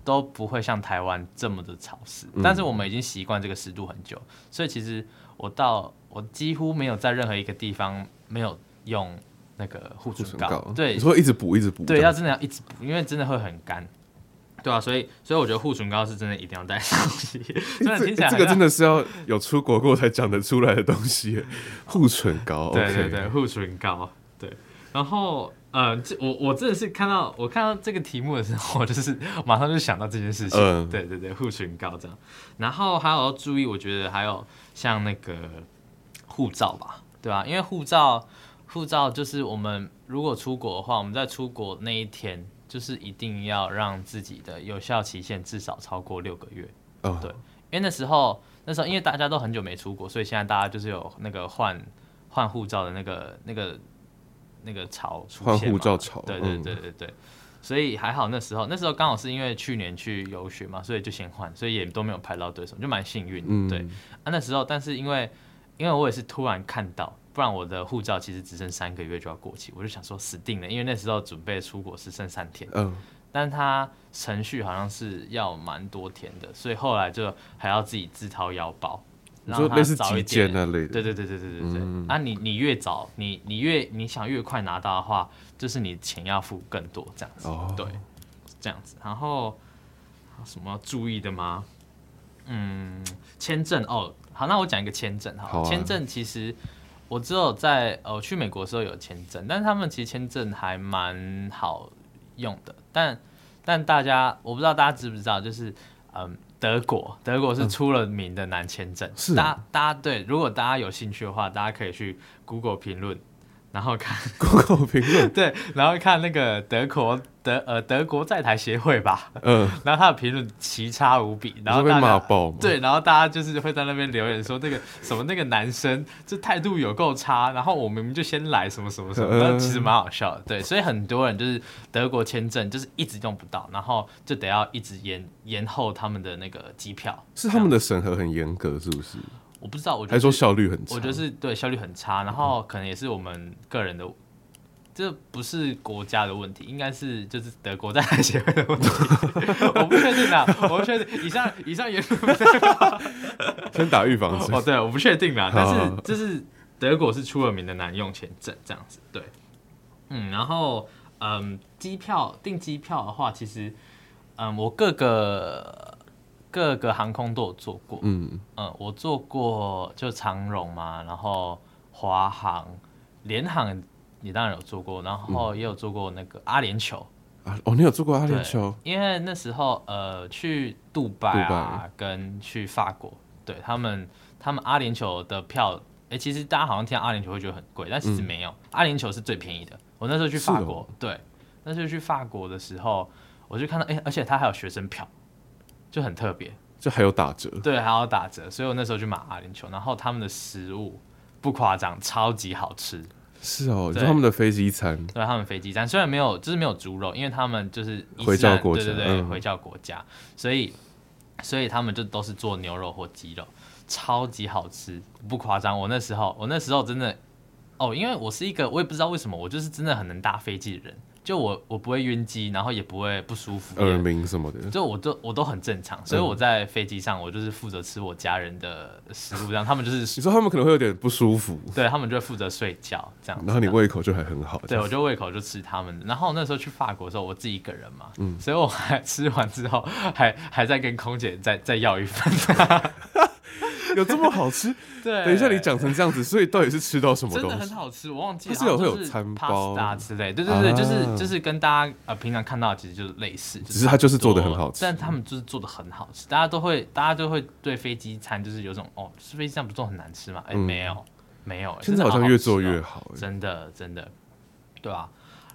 都不会像台湾这么的潮湿，嗯、但是我们已经习惯这个湿度很久，所以其实我到我几乎没有在任何一个地方没有用那个护唇膏。膏对，你说一直补一直补，对，要真的要一直补，因为真的会很干。对啊，所以所以我觉得护唇膏是真的一定要带 [laughs] 的东西。这这个真的是要有出国过才讲得出来的东西。护唇膏，对对对，护唇膏，对。然后呃，这我我真的是看到我看到这个题目的时候，我就是马上就想到这件事情。嗯、对对对，护唇膏这样。然后还有要注意，我觉得还有像那个护照吧，对吧、啊？因为护照护照就是我们如果出国的话，我们在出国那一天。就是一定要让自己的有效期限至少超过六个月。哦，对，因为那时候那时候因为大家都很久没出国，所以现在大家就是有那个换换护照的那个那个那个潮出现。换护照潮。对对对对对。所以还好那时候那时候刚好是因为去年去游学嘛，所以就先换，所以也都没有排到对手，就蛮幸运。嗯。对。啊，那时候但是因为因为我也是突然看到。不然我的护照其实只剩三个月就要过期，我就想说死定了，因为那时候准备出国是剩三天，嗯，但他程序好像是要蛮多天的，所以后来就还要自己自掏腰包，然后类似急件那类的，对对对对对对对，嗯、啊你你越早你你越你想越快拿到的话，就是你钱要付更多这样子，哦、对，这样子，然后什么要注意的吗？嗯，签证哦，好，那我讲一个签证哈。签证、啊、其实我只有在呃去美国的时候有签证，但是他们其实签证还蛮好用的。但但大家我不知道大家知不知道，就是嗯，德国德国是出了名的难签证。是、嗯，大家大家对，如果大家有兴趣的话，大家可以去 Google 评论。然后看 [laughs] Google 评论，对，然后看那个德国德呃德国在台协会吧，嗯，然后他的评论奇差无比，然后被骂爆，对，然后大家就是会在那边留言说那个什么那个男生这态度有够差，然后我明明就先来什么什么什么，但其实蛮好笑的，对，所以很多人就是德国签证就是一直用不到，然后就得要一直延延后他们的那个机票，是他们的审核很严格，是不是？我不知道，我觉得还说效率很差，我觉得是对效率很差，然后可能也是我们个人的，这不是国家的问题，应该是就是德国在 [laughs] 台协会的问题，我不确定啊，我不确定。以上以上言论 [laughs] 先打预防针。哦，对，我不确定啊，[laughs] 但是就是德国是出了名的难用签证这样子，对，嗯，然后嗯，机票订机票的话，其实嗯，我各个。各个航空都有做过，嗯嗯，我做过就长荣嘛，然后华航、联航也当然有做过，然后也有做过那个阿联酋啊，哦，你有做过阿联酋？因为那时候呃去杜拜啊，拜跟去法国，对他们他们阿联酋的票，哎、欸，其实大家好像听阿联酋会觉得很贵，但其实没有，嗯、阿联酋是最便宜的。我那时候去法国，哦、对，那时候去法国的时候，我就看到哎、欸，而且他还有学生票。就很特别，就还有打折，对，还有打折，所以我那时候就买阿联酋，然后他们的食物不夸张，超级好吃。是哦，就他们的飞机餐，对，他们飞机餐虽然没有，就是没有猪肉，因为他们就是回教国家，对对对，回教国家，嗯、所以所以他们就都是做牛肉或鸡肉，超级好吃，不夸张。我那时候，我那时候真的，哦，因为我是一个，我也不知道为什么，我就是真的很能搭飞机的人。就我我不会晕机，然后也不会不舒服，耳鸣什么的，就我都我都很正常，所以我在飞机上我就是负责吃我家人的食物，这样他们就是 [laughs] 你说他们可能会有点不舒服，对他们就会负责睡觉这样，然后你胃口就还很好，对我就胃口就吃他们的，然后那时候去法国的时候我自己一个人嘛，嗯，所以我还吃完之后还还在跟空姐再再要一份。[laughs] [laughs] 有这么好吃？[laughs] 对，等一下你讲成这样子，所以到底是吃到什么东西？真的很好吃，我忘记了。是有会有餐包之类，对对对，就是就是跟大家呃平常看到的其实就是类似，只是它就是做的很好吃。但他们就是做的很好吃，大家都会大家都会对飞机餐就是有种哦，是飞机餐不做很难吃吗？哎，没有没有，现在好像越做越好，真的真的，对吧？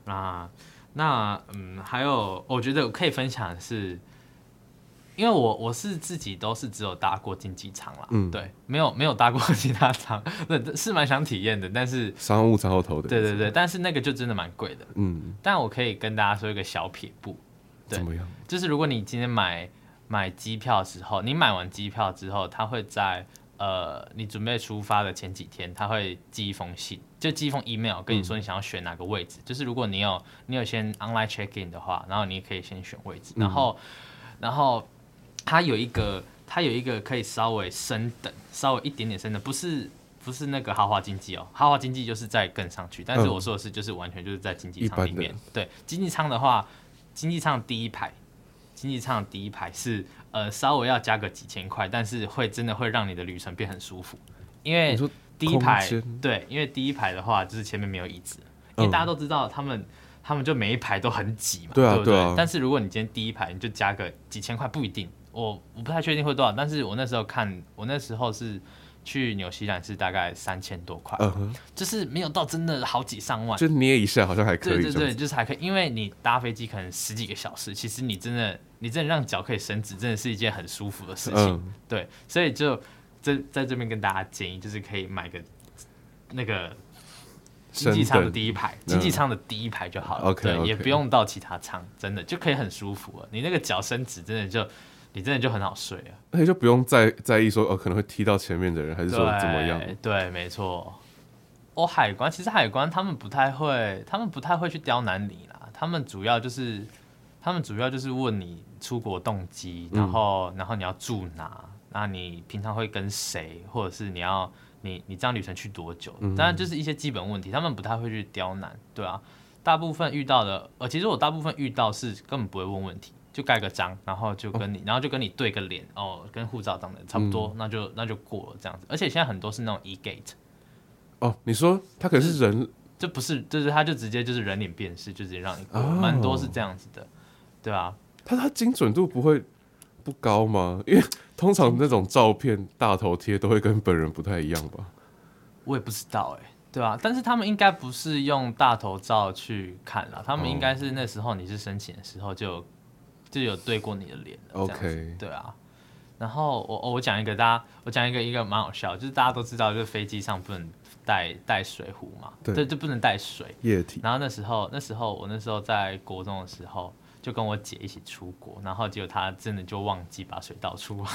那那嗯，还有我觉得我可以分享的是。因为我我是自己都是只有搭过经济舱啦，嗯，对，没有没有搭过 [laughs] 其他舱，对，是蛮想体验的，但是商务舱后头的，对对对，但是那个就真的蛮贵的，嗯，但我可以跟大家说一个小撇步，对，怎么样？就是如果你今天买买机票的时候，你买完机票之后，他会在呃你准备出发的前几天，他会寄一封信，就寄一封 email 跟你说你想要选哪个位置，嗯、就是如果你有你有先 online check in 的话，然后你也可以先选位置，然后、嗯、然后。它有一个，它有一个可以稍微升等，稍微一点点升等，不是不是那个豪华经济哦，豪华经济就是在更上去，但是我说的是就是完全就是在经济舱里面。对，经济舱的话，经济舱第一排，经济舱第一排是呃稍微要加个几千块，但是会真的会让你的旅程变很舒服，因为第一排对，因为第一排的话就是前面没有椅子，因为大家都知道他们。他们就每一排都很挤嘛，对啊，对不对？但是如果你今天第一排，你就加个几千块，不一定。我我不太确定会多少，但是我那时候看，我那时候是去纽西兰是大概三千多块，就是没有到真的好几上万，就捏一下好像还可以。对对对，就是还可以，因为你搭飞机可能十几个小时，其实你真的你真的让脚可以伸直，真的是一件很舒服的事情。嗯、对，所以就这在这边跟大家建议，就是可以买个那个。经济舱的第一排，经济舱的第一排就好了，嗯、对，okay, okay. 也不用到其他舱，真的就可以很舒服了。你那个脚伸直，真的就，你真的就很好睡啊。而且就不用再在意说哦，可能会踢到前面的人，还是说怎么样？对，对，没错。哦，海关其实海关他们不太会，他们不太会去刁难你啦。他们主要就是，他们主要就是问你出国动机，然后，嗯、然后你要住哪，那你平常会跟谁，或者是你要。你你这样旅程去多久？当然就是一些基本问题，他们不太会去刁难，对啊。大部分遇到的，呃，其实我大部分遇到是根本不会问问题，就盖个章，然后就跟你，哦、然后就跟你对个脸，哦，跟护照长得差不多，嗯、那就那就过了这样子。而且现在很多是那种 e gate。哦，你说他可是人，这不是，就是他就直接就是人脸辨识，就直接让你过，蛮、哦、多是这样子的，对啊。他他精准度不会不高吗？因为通常那种照片大头贴都会跟本人不太一样吧？我也不知道哎、欸，对啊，但是他们应该不是用大头照去看了，他们应该是那时候你是申请的时候就。就有对过你的脸，OK，对啊。然后我我讲一个大家，我讲一个一个蛮好笑，就是大家都知道，就是飞机上不能带带水壶嘛，对，就不能带水液体。然后那时候那时候我那时候在国中的时候，就跟我姐一起出国，然后结果她真的就忘记把水倒出来。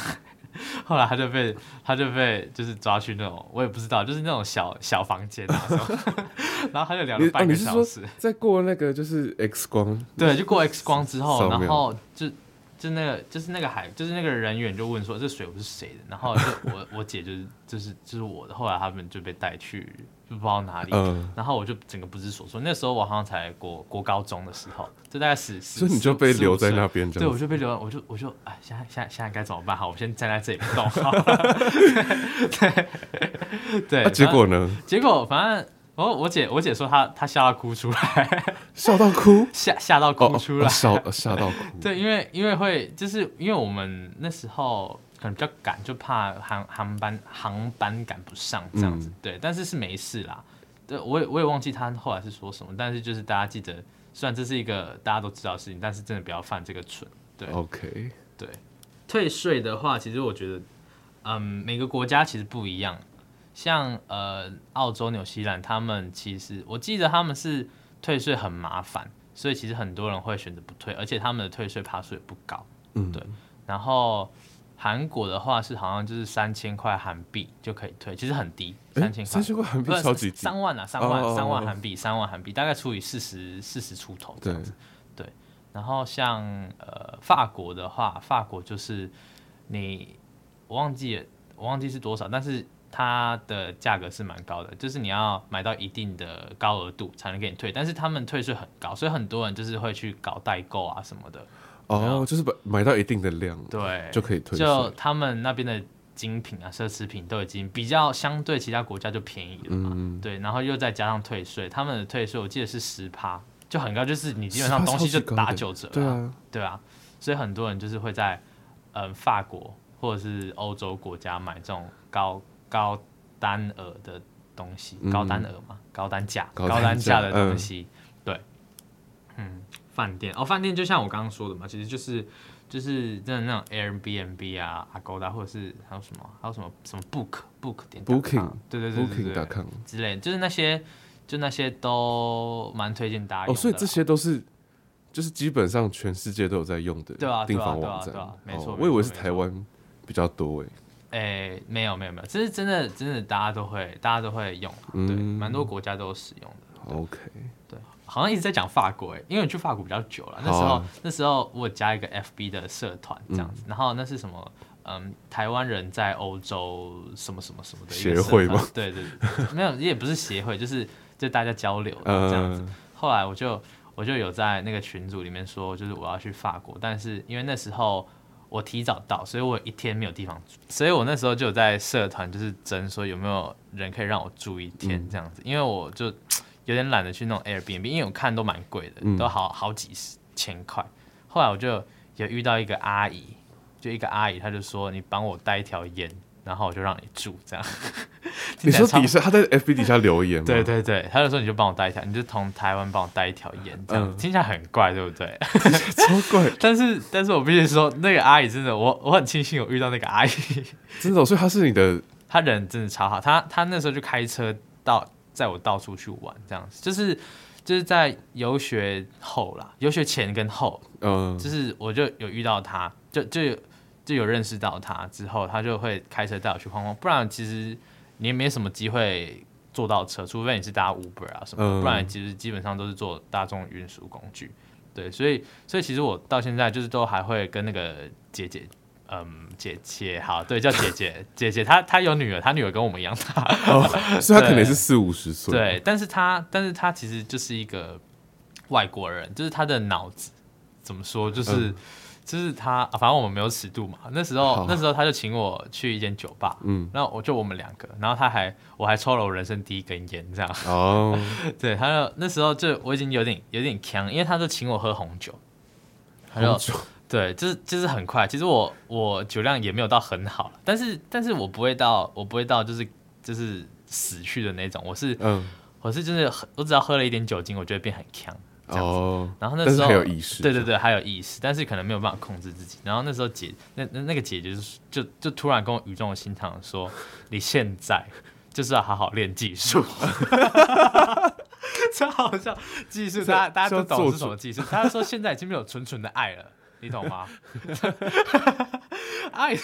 [laughs] 后来他就被他就被就是抓去那种我也不知道，就是那种小小房间，[laughs] 然后他就聊了半个小时。在过那个就是 X 光，对，就过 X 光之后，然后就就那个就是那个海就是那个人员就问说这水壶是谁的，然后就我我姐就是就是就是我的。后来他们就被带去。就不知道哪里，嗯、然后我就整个不知所措。那时候我好像才国国高中的时候，就大概十十，所以你就被留在那边，对，我就被留，我就我就哎，现在现在现在该怎么办？好，我先站在这里不动。好 [laughs] 对对，那、啊、结果呢？结果反正我我姐我姐说她她笑到哭出来，笑到哭，[laughs] 吓吓到哭出来，笑吓到哭。对，因为因为会就是因为我们那时候。可能比较赶，就怕航航班航班赶不上这样子，嗯、对，但是是没事啦。对，我也我也忘记他后来是说什么，但是就是大家记得，虽然这是一个大家都知道的事情，但是真的不要犯这个蠢。对，OK，对，退税的话，其实我觉得，嗯，每个国家其实不一样。像呃澳洲、纽西兰，他们其实我记得他们是退税很麻烦，所以其实很多人会选择不退，而且他们的退税趴数也不高。嗯，对，然后。韩国的话是好像就是三千块韩币就可以退，其实很低，三千块。三千块韩币超级低。三万啊，三万，三万韩币，三万韩币，大概除以四十，四十出头这样子。对，对。然后像呃法国的话，法国就是你我忘记了，我忘记是多少，但是它的价格是蛮高的，就是你要买到一定的高额度才能给你退，但是他们退税很高，所以很多人就是会去搞代购啊什么的。哦，oh, 就是买买到一定的量，对，就可以退税。就他们那边的精品啊、奢侈品都已经比较相对其他国家就便宜了嘛，嗯、对，然后又再加上退税，他们的退税我记得是十趴，就很高，就是你基本上东西就打九折，对啊，对啊，所以很多人就是会在嗯法国或者是欧洲国家买这种高高单额的东西，高单额嘛，高单价、高单价的东西，嗯、对，嗯。饭店哦，饭店就像我刚刚说的嘛，其实就是就是真的那种 Airbnb 啊、Agoda 或者是还有什么还有什么什么 Book Book 点 Booking 对对对对对之类，就是那些就那些都蛮推荐大家用的。哦，所以这些都是就是基本上全世界都有在用的对啊订房网站，没错。我以为是台湾比较多诶。诶，没有没有没有，这是真的真的大家都会大家都会用，对，蛮多国家都有使用的。OK。好像一直在讲法国诶，因为你去法国比较久了。那时候那时候我加一个 FB 的社团这样子，然后那是什么？嗯，台湾人在欧洲什么什么什么的协会吗？对对对，[laughs] 没有，也不是协会，就是就大家交流这样子。后来我就我就有在那个群组里面说，就是我要去法国，但是因为那时候我提早到，所以我一天没有地方住，所以我那时候就有在社团就是争说有没有人可以让我住一天这样子，因为我就。有点懒得去弄 Airbnb，因为我看都蛮贵的，嗯、都好好几十千块。后来我就有遇到一个阿姨，就一个阿姨，她就说：“你帮我带一条烟，然后我就让你住。”这样。[laughs] 你说底下她在 FB 底下留言吗？对对对，她就说：“你就帮我带一条，你就从台湾帮我带一条烟。”这样、嗯、听起来很怪，对不对？[laughs] 超怪。[laughs] 但是但是我必须说，那个阿姨真的，我我很庆幸我遇到那个阿姨，真的。所以她是你的，她人真的超好。她她那时候就开车到。载我到处去玩，这样子。就是就是在游学后啦，游学前跟后，嗯，就是我就有遇到他，就就有就有认识到他之后，他就会开车带我去晃晃，不然其实你也没什么机会坐到车，除非你是搭 Uber 啊什么，嗯、不然其实基本上都是坐大众运输工具，对，所以所以其实我到现在就是都还会跟那个姐姐。嗯，姐姐好，对，叫姐姐，[laughs] 姐姐她她有女儿，她女儿跟我们一样大，哦，所以她可能是四五十岁，对，但是她但是她其实就是一个外国人，就是她的脑子怎么说，就是。嗯。就是她，反正我们没有尺度嘛。那时候，那时候她就请我去一间酒吧，嗯，然后我就我们两个，然后她还，我还抽了我人生第一根烟，这样。哦，[laughs] 对，她就那时候就我已经有点有点呛，因为她就请我喝红酒，红酒，对，就是就是很快。其实我我酒量也没有到很好，但是但是我不会到我不会到就是就是死去的那种，我是嗯，我是就是我只要喝了一点酒精，我就会变很强。哦，然后那时候还有意识，对对对，还有意识，但是可能没有办法控制自己。然后那时候姐，那那那个姐姐就是就就突然跟我语重心长说：“你现在就是要好好练技术。[laughs] ”超好笑，技术大家大家都懂是什么技术。他说现在已经没有纯纯的爱了，你懂吗？阿姨，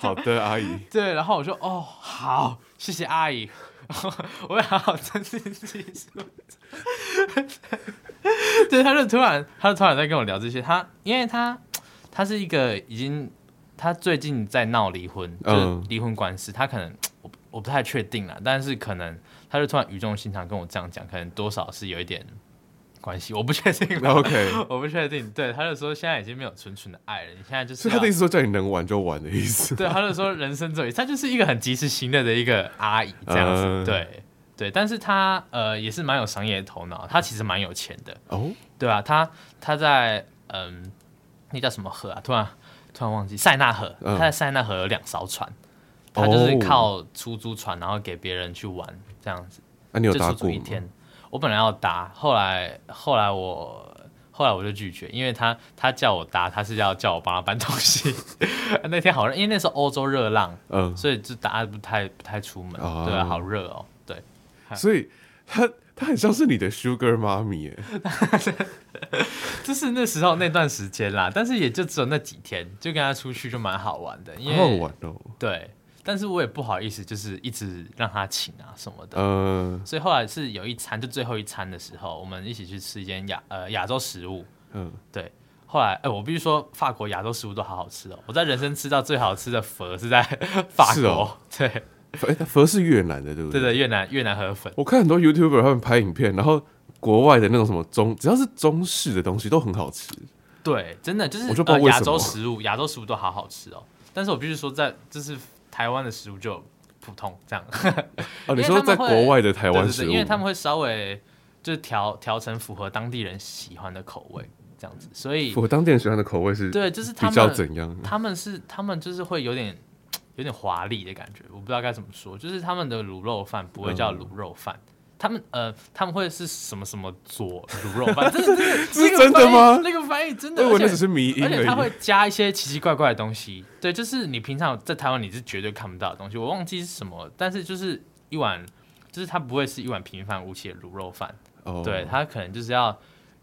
好的，阿姨。对，然后我说：“哦，好，谢谢阿姨，[laughs] 我会好好珍惜自己。” [laughs] 对，他就突然，他就突然在跟我聊这些。他，因为他，他是一个已经，他最近在闹离婚，就是离婚官司。他可能，我我不太确定了，但是可能，他就突然语重心长跟我这样讲，可能多少是有一点关系，我不确定。OK，[laughs] 我不确定。对，他就说现在已经没有纯纯的爱了，你现在就是他的意思说叫你能玩就玩的意思。[laughs] 对，他就说人生这一，他就是一个很及时行乐的一个阿姨这样子。Uh, 对。对，但是他呃也是蛮有商业的头脑，他其实蛮有钱的哦，对啊，他他在嗯，那叫什么河啊？突然突然忘记塞纳河，嗯、他在塞纳河有两艘船，他就是靠出租船，然后给别人去玩这样子。那、啊、你有搭过一天，我本来要搭，后来后来我后来我就拒绝，因为他他叫我搭，他是要叫我帮他搬东西。[laughs] 那天好热，因为那时候欧洲热浪，嗯，所以就大家不太不太出门，哦、对啊，好热哦。对所以他他很像是你的 Sugar 妈咪耶，[laughs] 就是那时候那段时间啦，但是也就只有那几天，就跟他出去就蛮好玩的，因为好玩哦。对，但是我也不好意思，就是一直让他请啊什么的。嗯，所以后来是有一餐，就最后一餐的时候，我们一起去吃一间亚呃亚洲食物。嗯，对。后来哎、欸，我必须说，法国亚洲食物都好好吃哦。我在人生吃到最好吃的粉是在法国，哦、[laughs] 对。哎，佛是越南的，对不对？对对，越南越南河粉。我看很多 YouTuber 他们拍影片，然后国外的那种什么中，只要是中式的东西都很好吃。对，真的就是亚、呃、洲食物，亚洲食物都好好吃哦。但是我必须说在，在就是台湾的食物就普通这样。哦，你说在国外的台湾食物，因为他们会稍微就调调成符合当地人喜欢的口味这样子，所以符合当地人喜欢的口味是？对，就是他们比较怎样？他们是他们就是会有点。有点华丽的感觉，我不知道该怎么说。就是他们的卤肉饭不会叫卤肉饭，嗯、他们呃他们会是什么什么佐卤肉饭？这是这 [laughs] 是真的吗？那个翻译真的，我那只是迷因而。而且他会加一些奇奇怪怪的东西，对，就是你平常在台湾你是绝对看不到的东西。我忘记是什么，但是就是一碗，就是它不会是一碗平凡无奇的卤肉饭。哦，对，它可能就是要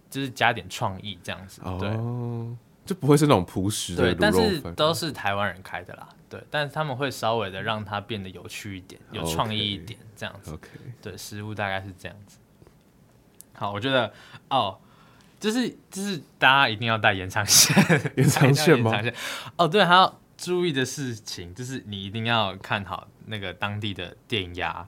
就是加点创意这样子，对。哦就不会是那种朴实的，对，但是都是台湾人开的啦，对，但是他们会稍微的让它变得有趣一点，有创意一点，这样子，OK，对，食物大概是这样子。好，我觉得哦，就是就是大家一定要带延长线，[laughs] 延长线吗？哦，[laughs] 对，还要注意的事情就是你一定要看好那个当地的电压，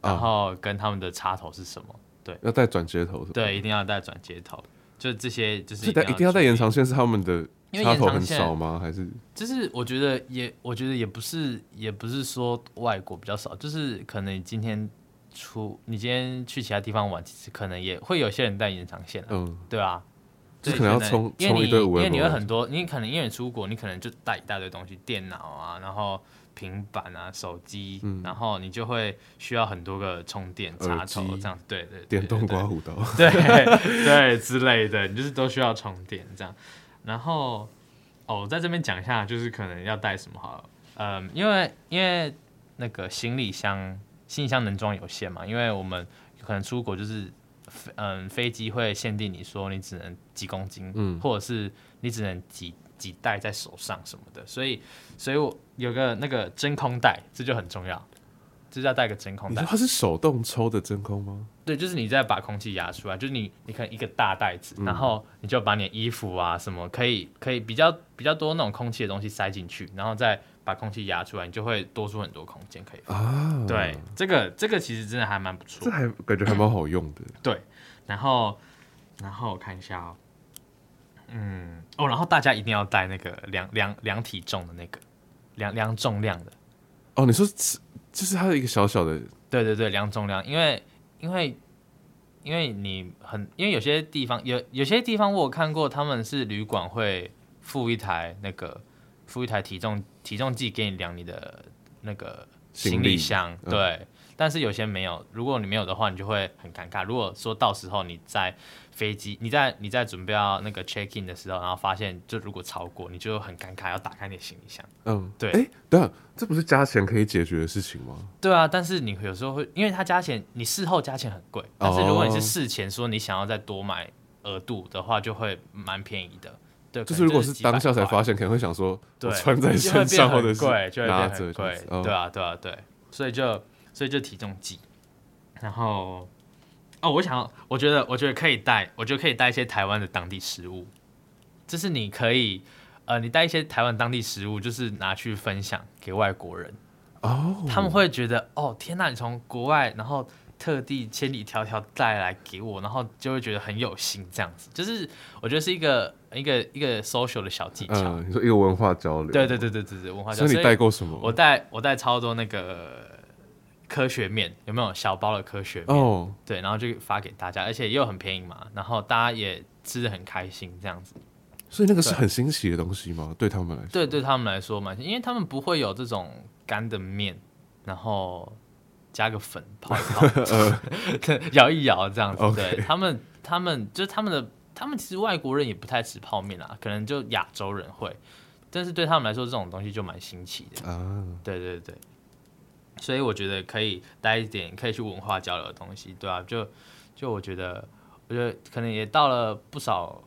然后跟他们的插头是什么，对，要带转接头是吧？对，一定要带转接头。就这些，就是一定要带延长线，是他们的插头很少吗？还是就是我觉得也，我觉得也不是，也不是说外国比较少，就是可能你今天出，你今天去其他地方玩，其实可能也会有些人带延长线，嗯，对啊，就可能要充，因为你因为你会很多，你可能因为你出国，你可能就带一大堆东西，电脑啊，然后。平板啊，手机，嗯、然后你就会需要很多个充电插头，这样对，对，电动刮胡刀，对对之类的，你就是都需要充电这样。然后哦，我在这边讲一下，就是可能要带什么好了，嗯，因为因为那个行李箱，行李箱能装有限嘛，因为我们可能出国就是，嗯，飞机会限定你说你只能几公斤，嗯，或者是你只能几。几袋在手上什么的，所以，所以我有个那个真空袋，这就很重要，就是要带个真空袋。它是手动抽的真空吗？对，就是你再把空气压出来，就是你，你可能一个大袋子，嗯、然后你就把你的衣服啊什么可以可以比较比较多那种空气的东西塞进去，然后再把空气压出来，你就会多出很多空间可以放。啊，对，这个这个其实真的还蛮不错，这还感觉还蛮好用的。对，然后然后我看一下哦。嗯，哦，然后大家一定要带那个量量量体重的那个量量重量的。哦，你说是就是它的一个小小的，对对对，量重量，因为因为因为你很因为有些地方有有些地方我有看过，他们是旅馆会付一台那个付一台体重体重计给你量你的那个行李箱，李对。嗯但是有些没有，如果你没有的话，你就会很尴尬。如果说到时候你在飞机，你在你在准备要那个 check in 的时候，然后发现就如果超过，你就很尴尬，要打开你的行李箱。嗯，对。哎，对啊，这不是加钱可以解决的事情吗？对啊，但是你有时候会，因为他加钱，你事后加钱很贵。但是如果你是事前说你想要再多买额度的话，就会蛮便宜的。对，就是如果是当下才发现，可能会想说，对，穿在身上或者是拿着，对，对啊，对啊，对，所以就。所以就体重计，然后哦，我想，我觉得，我觉得可以带，我觉得可以带一些台湾的当地食物，就是你可以，呃，你带一些台湾当地食物，就是拿去分享给外国人，哦，他们会觉得，哦，天哪，你从国外，然后特地千里迢迢带来给我，然后就会觉得很有心，这样子，就是我觉得是一个一个一个 social 的小技巧，嗯，你说一个文化交流，对对对对对对，文化交流。所以你带过什么？我带我带超多那个。科学面有没有小包的科学面？Oh. 对，然后就发给大家，而且又很便宜嘛，然后大家也吃的很开心，这样子。所以那个是很新奇的东西吗？对，对他们来说，对，对他们来说嘛，因为他们不会有这种干的面，然后加个粉泡一泡，[laughs] [laughs] 摇一摇这样子。Okay. 对他们，他们就是他们的，他们其实外国人也不太吃泡面啊，可能就亚洲人会，但是对他们来说，这种东西就蛮新奇的啊。Uh. 对对对。所以我觉得可以带一点可以去文化交流的东西，对啊，就就我觉得，我觉得可能也到了不少，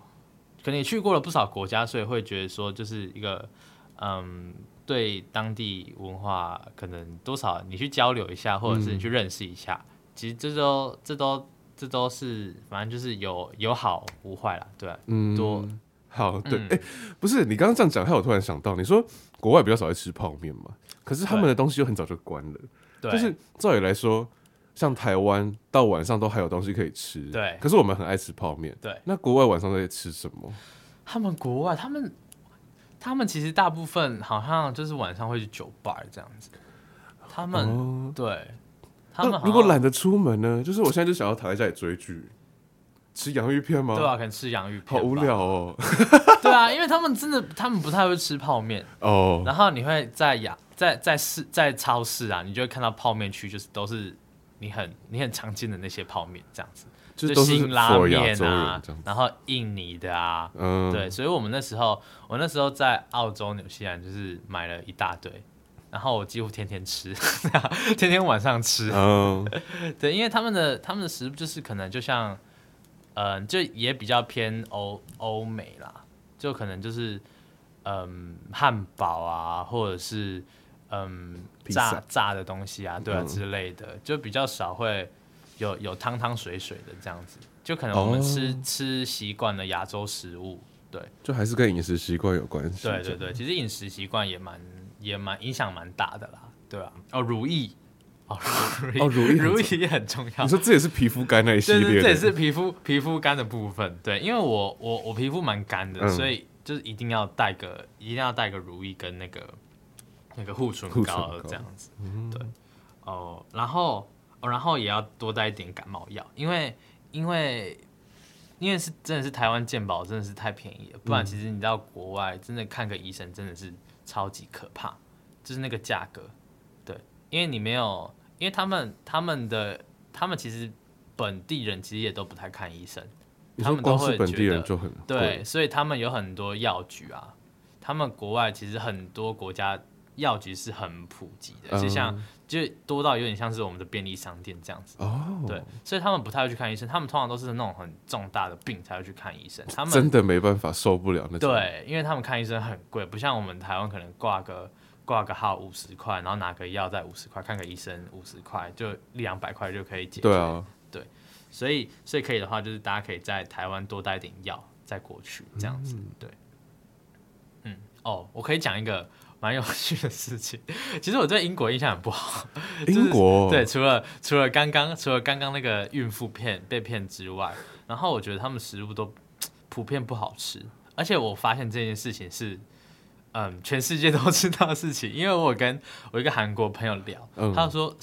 可能也去过了不少国家，所以会觉得说，就是一个嗯，对当地文化可能多少你去交流一下，或者是你去认识一下，嗯、其实这都这都这都是反正就是有有好无坏啦，对、啊，嗯，多好对，哎、嗯欸，不是你刚刚这样讲，害我突然想到，你说国外比较少会吃泡面嘛？可是他们的东西又很早就关了，对就是照理来说，像台湾到晚上都还有东西可以吃，对。可是我们很爱吃泡面，对。那国外晚上都在吃什么？他们国外，他们他们其实大部分好像就是晚上会去酒吧这样子。他们、哦、对，他们如果懒得出门呢？就是我现在就想要躺在家里追剧。吃洋芋片吗？对啊，可能吃洋芋片。好无聊哦。[laughs] 对啊，因为他们真的，他们不太会吃泡面哦。Oh. 然后你会在亚在在市在超市啊，你就会看到泡面区，就是都是你很你很常见的那些泡面这样子，就新拉面啊，然后印尼的啊，嗯，对。所以我们那时候，我那时候在澳洲、纽西兰，就是买了一大堆，然后我几乎天天吃，[laughs] 天天晚上吃。嗯，oh. [laughs] 对，因为他们的他们的食物就是可能就像。嗯，就也比较偏欧欧美啦，就可能就是嗯汉堡啊，或者是嗯炸炸的东西啊，对啊、嗯、之类的，就比较少会有有汤汤水水的这样子，就可能我们吃、哦、吃习惯了亚洲食物，对，就还是跟饮食习惯有关系。对对对，其实饮食习惯也蛮也蛮影响蛮大的啦，对啊，哦，如意。哦，哦，如意如意也很重要。你说这也是皮肤干那一系列的？对，这也是皮肤皮肤干的部分。对，因为我我我皮肤蛮干的，嗯、所以就是一定要带个一定要带个如意跟那个那个护唇膏这样子。嗯、对，哦，然后哦，然后也要多带一点感冒药，因为因为因为是真的是台湾健保真的是太便宜了，不然其实你到国外真的看个医生真的是超级可怕，就是那个价格。对因为你没有，因为他们他们的他们其实本地人其实也都不太看医生，他们都会觉得对，所以他们有很多药局啊，他们国外其实很多国家药局是很普及的，就像就多到有点像是我们的便利商店这样子哦，对，所以他们不太会去看医生，他们通常都是那种很重大的病才会去看医生，他们真的没办法受不了那种，对，因为他们看医生很贵，不像我们台湾可能挂个。挂个号五十块，然后拿个药再五十块，看个医生五十块，就一两百块就可以解决。对啊，对，所以所以可以的话，就是大家可以在台湾多带点药再过去，这样子。嗯、对，嗯，哦，我可以讲一个蛮有趣的事情。[laughs] 其实我对英国印象很不好。[laughs] 英国、就是、对，除了除了刚刚除了刚刚那个孕妇骗被骗之外，然后我觉得他们食物都普遍不好吃。而且我发现这件事情是，嗯，全世界都知道的事情，因为我跟我一个韩国朋友聊，嗯、他说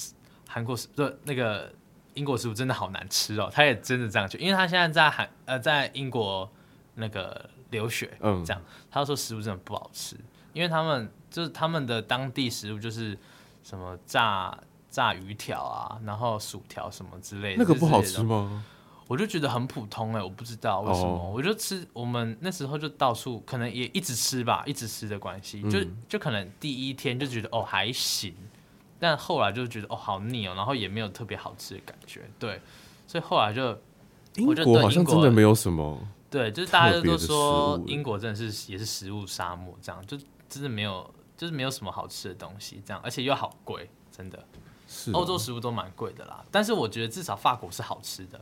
韩国食的那个英国食物真的好难吃哦，他也真的这样觉得，因为他现在在韩呃在英国那个留学，嗯，这样，他说食物真的不好吃，因为他们就是他们的当地食物就是什么炸炸鱼条啊，然后薯条什么之类的，那个不好吃吗？我就觉得很普通哎、欸，我不知道为什么，oh. 我就吃。我们那时候就到处，可能也一直吃吧，一直吃的关系，就就可能第一天就觉得哦还行，但后来就觉得哦好腻哦，然后也没有特别好吃的感觉，对，所以后来就英国好像真的没有什么，对，就是大家都说英国真的是也是食物沙漠，这样就真的没有，就是没有什么好吃的东西，这样，而且又好贵，真的，是欧洲食物都蛮贵的啦，但是我觉得至少法国是好吃的。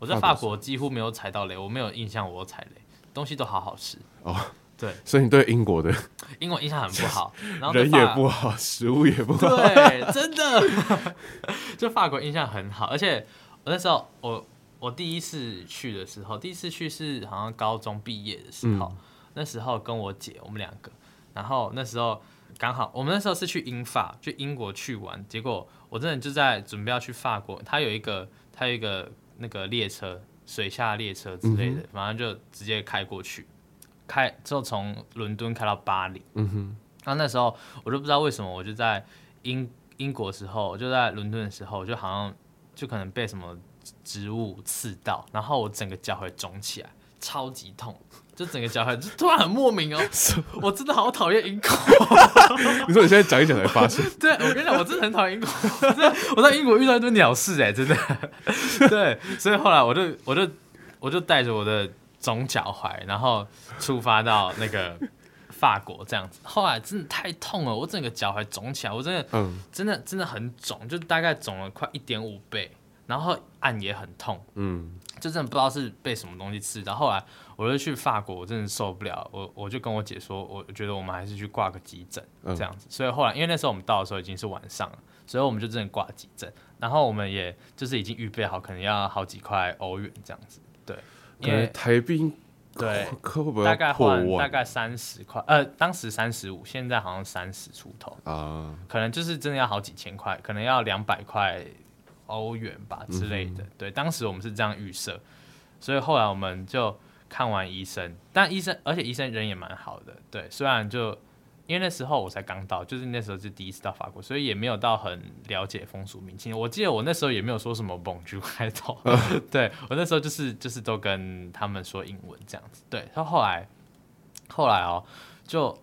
我在法国几乎没有踩到雷，我没有印象我有踩雷，东西都好好吃哦。对，所以你对英国的英国印象很不好，[laughs] 然后人也不好，食物也不好，对，真的。[laughs] 就法国印象很好，而且我那时候我我第一次去的时候，第一次去是好像高中毕业的时候，嗯、那时候跟我姐我们两个，然后那时候刚好我们那时候是去英法，去英国去玩，结果我真的就在准备要去法国，他有一个他有一个。那个列车，水下列车之类的，反正、就直接开过去，开就从伦敦开到巴黎。嗯哼，然后那时候我就不知道为什么，我就在英英国时候，我就在伦敦的时候，就好像就可能被什么植物刺到，然后我整个脚会肿起来，超级痛。就整个脚踝就突然很莫名哦，[laughs] 我真的好讨厌英国。[laughs] 你说你现在讲一讲才发现？[laughs] 对，我跟你讲，我真的很讨厌英国。我在英国遇到一堆鸟事哎，真的。对，所以后来我就我就我就带着我的肿脚踝，然后出发到那个法国这样子。后来真的太痛了，我整个脚踝肿起来，我真的，嗯，真的真的很肿，就大概肿了快一点五倍，然后按也很痛，嗯。就真的不知道是被什么东西刺到，后来我就去法国，我真的受不了，我我就跟我姐说，我觉得我们还是去挂个急诊这样子。嗯、所以后来，因为那时候我们到的时候已经是晚上了，所以我们就真的挂急诊。然后我们也就是已经预备好，可能要好几块欧元这样子。对，因为台币对，大概换大概三十块，呃，当时三十五，现在好像三十出头啊，可能就是真的要好几千块，可能要两百块。欧元吧之类的，嗯、对，当时我们是这样预设，所以后来我们就看完医生，但医生而且医生人也蛮好的，对，虽然就因为那时候我才刚到，就是那时候是第一次到法国，所以也没有到很了解风俗民情。我记得我那时候也没有说什么 Bonjour 开头，对 [laughs] 我那时候就是就是都跟他们说英文这样子，对，他后来后来哦，就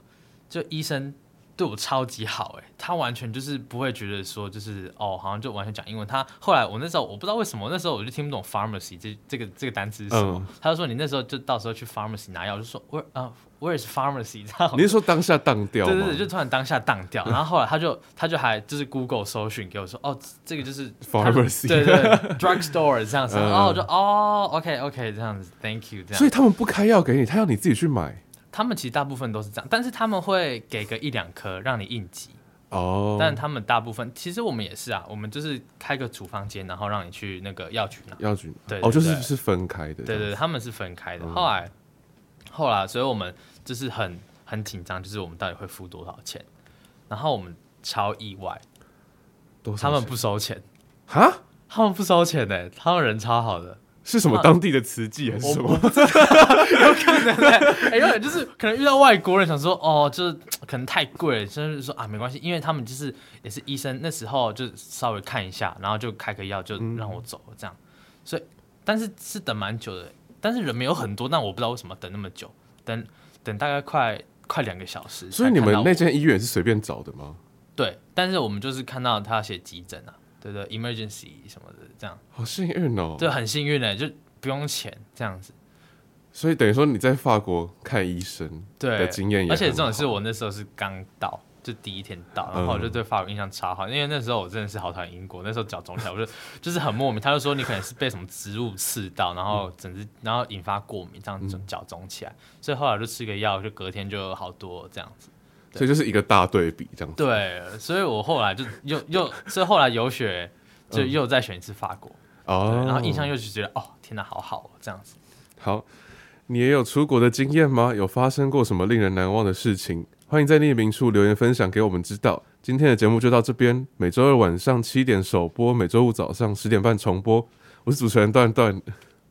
就医生。对我超级好哎，他完全就是不会觉得说就是哦，好像就完全讲英文。他后来我那时候我不知道为什么，那时候我就听不懂 pharmacy 这这个这个单词是什么。嗯、他就说你那时候就到时候去 pharmacy 拿药，我就说 where 啊、uh, where is pharmacy？你是说当下当掉？对对对，就突然当下当掉。然后后来他就他就还就是 Google 搜寻给我说哦，这个就是 pharmacy，对对，对，drugstore 这样子。然 [laughs] 后我就哦，OK OK 这样子，Thank you 这样。所以他们不开药给你，他要你自己去买。他们其实大部分都是这样，但是他们会给个一两颗让你应急哦。但他们大部分其实我们也是啊，我们就是开个处方间，然后让你去那个药局拿。药局对，哦，就是是分开的。对对，他们是分开的。后来后来，所以我们就是很很紧张，就是我们到底会付多少钱？然后我们超意外，他们不收钱哈？他们不收钱呢，他们人超好的。是什么当地的词记还是什么？[laughs] 有可能有可能就是可能遇到外国人想说哦，就是可能太贵了，就是说啊没关系，因为他们就是也是医生，那时候就稍微看一下，然后就开个药就让我走了这样。所以但是是等蛮久的，但是人没有很多，但我不知道为什么等那么久，等等大概快快两个小时。所以你们那间医院是随便找的吗？对，但是我们就是看到他要写急诊啊。对的，emergency 什么的，这样。好幸运哦，就很幸运的，就不用钱这样子。所以等于说你在法国看医生的经验也，而且这种是我那时候是刚到，就第一天到，然后我就对法国印象超好，嗯、因为那时候我真的是好讨厌英国，那时候脚肿起来，我就就是很莫名，他就说你可能是被什么植物刺到，然后整只然后引发过敏，这样子脚肿起来，嗯、所以后来就吃个药，就隔天就好多这样子。所以就是一个大对比，这样子。对，所以我后来就又 [laughs] 又，所以后来游学就又再选一次法国哦，然后印象又是觉得哦，天哪，好好哦，这样子。好，你也有出国的经验吗？有发生过什么令人难忘的事情？欢迎在匿名处留言分享给我们知道。今天的节目就到这边，每周二晚上七点首播，每周五早上十点半重播。我是主持人段段，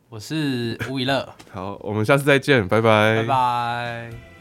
我是吴以乐。好，我们下次再见，拜拜，拜拜。